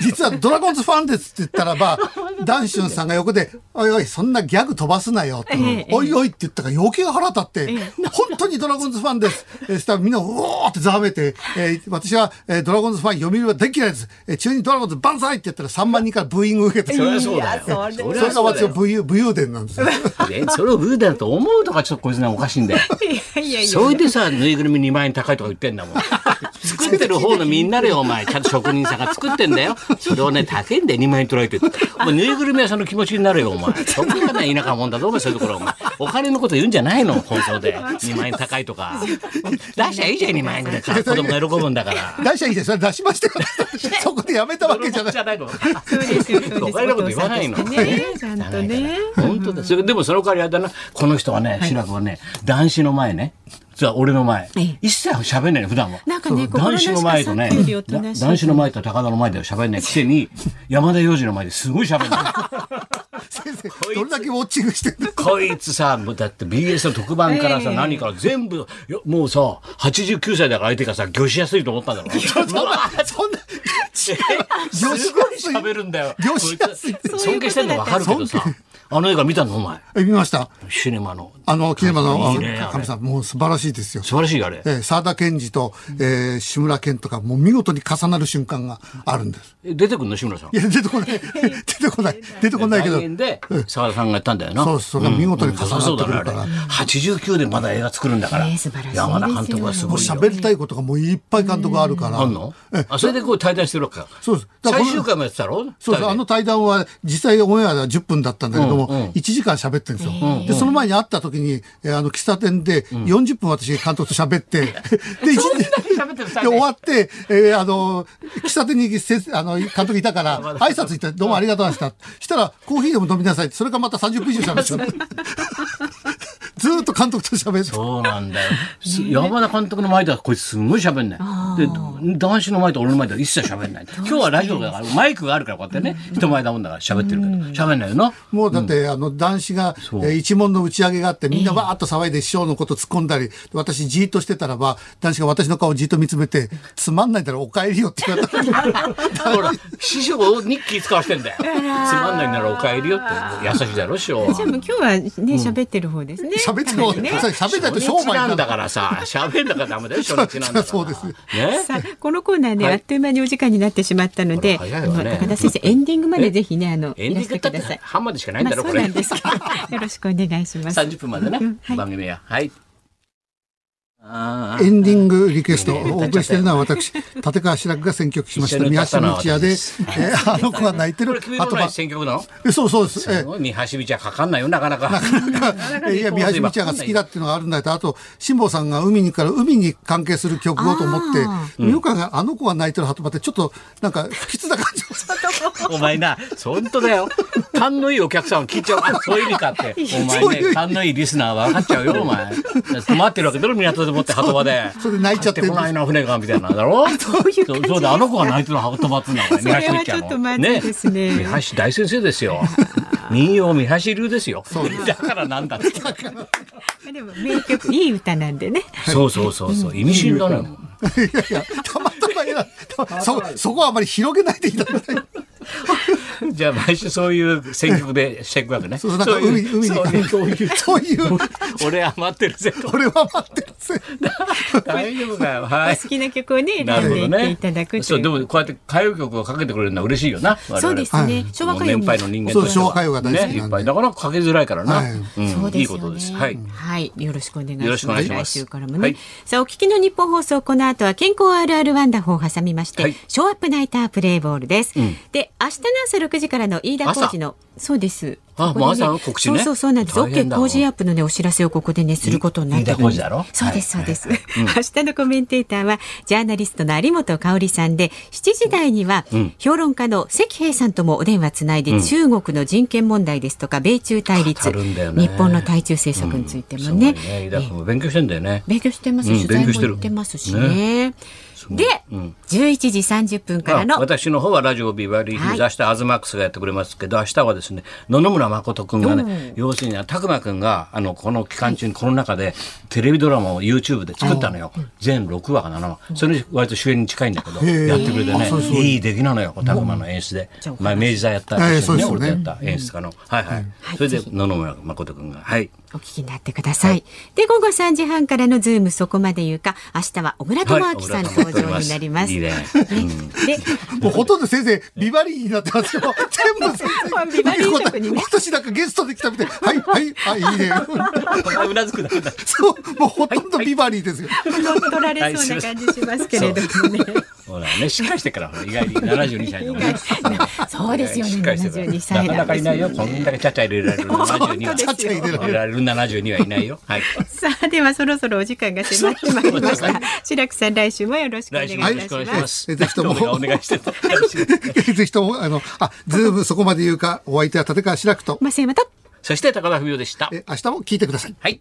実はドラゴンズファンですって言ったらば、ダンシュンさんが横で、おいおい、そんなギャグ飛ばすなよ、おいおいって言ったから余計腹立って、本当にドラゴンズファンです。え、したらみんな、うおーってざわめて、えー私は、えードラゴンズファン、読売は大嫌いです。えー中にドラゴンズ万歳って言ったら3万人からブーイングを受けて、そりゃそうだよ。それそれが私は武勇武勇伝なんですよ。えそれをブーだと思うとかちょっとこいつねおかしいんだよ。いやいやいや。それでさ、ぬいぐるみ2万円高いとか言ってんだもん。作ってる方のみんなでよ、お前。ちゃんと職人さんが作ってんだよ。それをね、高いんだよ、2万円取られてる。お前、ぬいぐるみ屋さんの気持ちになるよ、お前。そこがね、田舎もんだぞ、お前、そういうところ、お前。お金のこと言うんじゃないの、放送で。2万円高いとか。出しゃいいじゃん、2万円ぐらいから。子供が喜ぶんだから。出しちゃいいです。それ出しましたよ。そこでやめたわけじゃないじ。ゃないの。そうですよそうです。お前のこと言わないの。ね、ちゃんとね。本当だ。それでもその代わりあれだな。この人はね、志らくはね、男子の前ね。じゃあ俺の前ええ。一切喋んないの、普段は。なんかね男子の前とね男子の前と高田の前では喋んないくせに、山田洋次の前ですごい喋んない。先生、どれだけウォッチングしてんの？こいつさ、もうだって BS の特番からさ、ええ。何から全部、よもうさ、89歳だから相手がさ、魚しやすいと思ったんだろ。そんな、す魚しごい喋るんだよ。尊敬してんの分かるけどさ、あの映画見たのお前。え見ました。シネマの。あの、キネマの、神さん、もう素晴らしいですよ。素晴らしいあれ。えー、沢田研二と、えー、志村けんとか、もう見事に重なる瞬間があるんです。え出てくんの？志村さんい。や、出てこない。出てこない。出てこないけどで沢田さんがやったんだよな。そうそれが見事に重なってくるからうんそうだねあれ89でまだ映画作るんだから。ね素晴らしいですよ山田監督はすごいよ。喋りたいことがもういっぱい監督あるから。あんのそれでこう対談してるそうです。最終回もやってたろ？そうそう、あの対談は実際オンエアでは10分だったんだけども、1時間喋ってるんですよ。で、その前に会った時に、えーあの、喫茶店で40分私監督と喋って、で、一時で？で、終わって、えーあの、喫茶店にせあの、監督いたから、挨拶行って、どうもありがとうございました。したら、コーヒーでも飲みなさい。って、それからまた30分以上喋ってた。ずーっと監督と喋ってた。そうなんだよ。す山田監督の前ではこいつすごい喋んない。で、男子の前と俺の前では一切喋んない。今日はラジオだから、マイクがあるからこうやってね、人前だもんだから喋ってるけど、喋んないよな。もうだって、あの、男子が、えうー一問の打ち上げがあって、みんなわーっと騒いで師匠のこと突っ込んだり、私じーっとしてたらば、男子が私の顔をじーっと見つめて、つまんないだろ、お帰りよって言われた。ほら、師匠に気使わしてんだよ。つまんないならお帰りよって。優しいだろ、師匠は。じゃあもう今日はね喋ってる方ですね。喋ってる方かなりね喋んないと商売なんだ。からさ、喋んなきゃダメだよ、初日なんだから。そうですね。さあこのコーナーね、はいあっという間にお時間になってしまったので、ね高田先生エンディングまでぜひねあのエンディングだって。半までしかないんだろ、まあそうこれ。なんですけど、よろしくお願いします。30分までね番組は。はい。エンディングリクエストをお送りしているのは私、立川志らくが選曲しました、三橋道也で、え私ーあの子が泣いてるこれ、君のない鳩場。選曲なの？えそうそうです。えー。三橋道はかかんないよ、なかなか。いや、三橋道也が好きだっていうのがあるんだけど、あと、辛坊さんが海にから海に関係する曲をと思って、よく考えあの子が泣いてる鳩場ってちょっと、なんか不吉な感じお前な、本当だよ。勘のいいお客さんは聞いちゃう。あ、そういう意味かって。お前ね、勘のいいリスナーは分かっちゃうよ、お前。止まってるわけだろ、港でもって鳩場で。それで泣いちゃってこないな、船が、みたいな、だろそういう感じそうで、あの子が泣いてる鳩場ってんだから、それは三橋ちょっとまずいですね三橋大先生ですよ。民謡三橋流ですよ。だからなんだって。でも名曲いい歌なんでね。そうそうそうそう。意味深だね。いやいや、たまたま そ、そこはあまり広げないでいただきたい。じゃあ毎週そういう選曲でしていくわけね。そう、なんか海、そういうそういう。そういう、俺余ってるぜと。俺は待ってるぜ。大丈夫かよ。はい。好きな曲をね選んでいただく。とそ、いううでもこうやって歌謡曲をかけてくれるのは嬉しいよな。そうですね。昭和歌謡年も配の人間そうとしては昭和歌謡が大好きなんでね、いっぱいだからかけづらいからな。はいうんそうですよねいいことです。はい。はい、よろしくお願いします。よろしくお願いします来週からもね。はいさあ、お聞きの日本放送、この後は健康あるあるワンダホーを挟みまして、はいショーアップナイタープレイボールです。んで、明日の朝6時からの飯田浩二の、そうです。あここでもう朝の告知ね。そうそうそうなんです。OK だ工事アップのね、お知らせをここでね、することになってるんですそうです、はいそうです。明日のコメンテーターは、ジャーナリストの有本香里さんで、7時台には、ん。評論家の関平さんともお電話つないで、中国の人権問題ですとか、米中対立、ね。日本の対中政策についてもすね、ごいね。勉強してんだよね。勉強してます、うん取材も行ってますしね。ごい。で、うん。11時30分からのあ私の方はラジオビバリーヒルズ、は明日アズマックスがやってくれますけど明日はですね。野々村誠君がね要するに拓磨君があのこの期間中にこの中でテレビドラマを YouTube で作ったのよ。全6話か7話。それに割と主演に近いんだけどやってくれてね。いい出来なのよ拓磨の演出で。前明治座やったね俺とやった演出家の。はいはい。それで野々村誠君が。はいお聞きになってください。で、午後3時半からのズームそこまで言うか、明日は小倉智明さん登場になります。いいねうんで、もうほとんど先生、ビバリーになってますよ。全部先生。ビバリー色にね私なんかゲストで来たみたい。はい、はい、はい、い いね。うなずくだけだそう、もうほとんどビバリーですよ。乗っ取られそうな感じしますけれどもね。ほらねしっかりしてからほら意外に72歳のねそうですよね、しっかりしてる72歳なかなかいないよ。んこんだけちゃちゃ入れられる72は。ちゃちゃ入れられる入れられる72はいないよ。はい。さあ、ではそろそろお時間が迫ってまいりました。白くさん、来週もよろしくお願いいたし来週もよろしくお願いしま。ますぜひともお願いしてた。ぜひとも、あの、あ、ズームそこまで言うか、お相手は立川志らくと、増山とそして高田文夫でした。え明日も聞いてください。はい。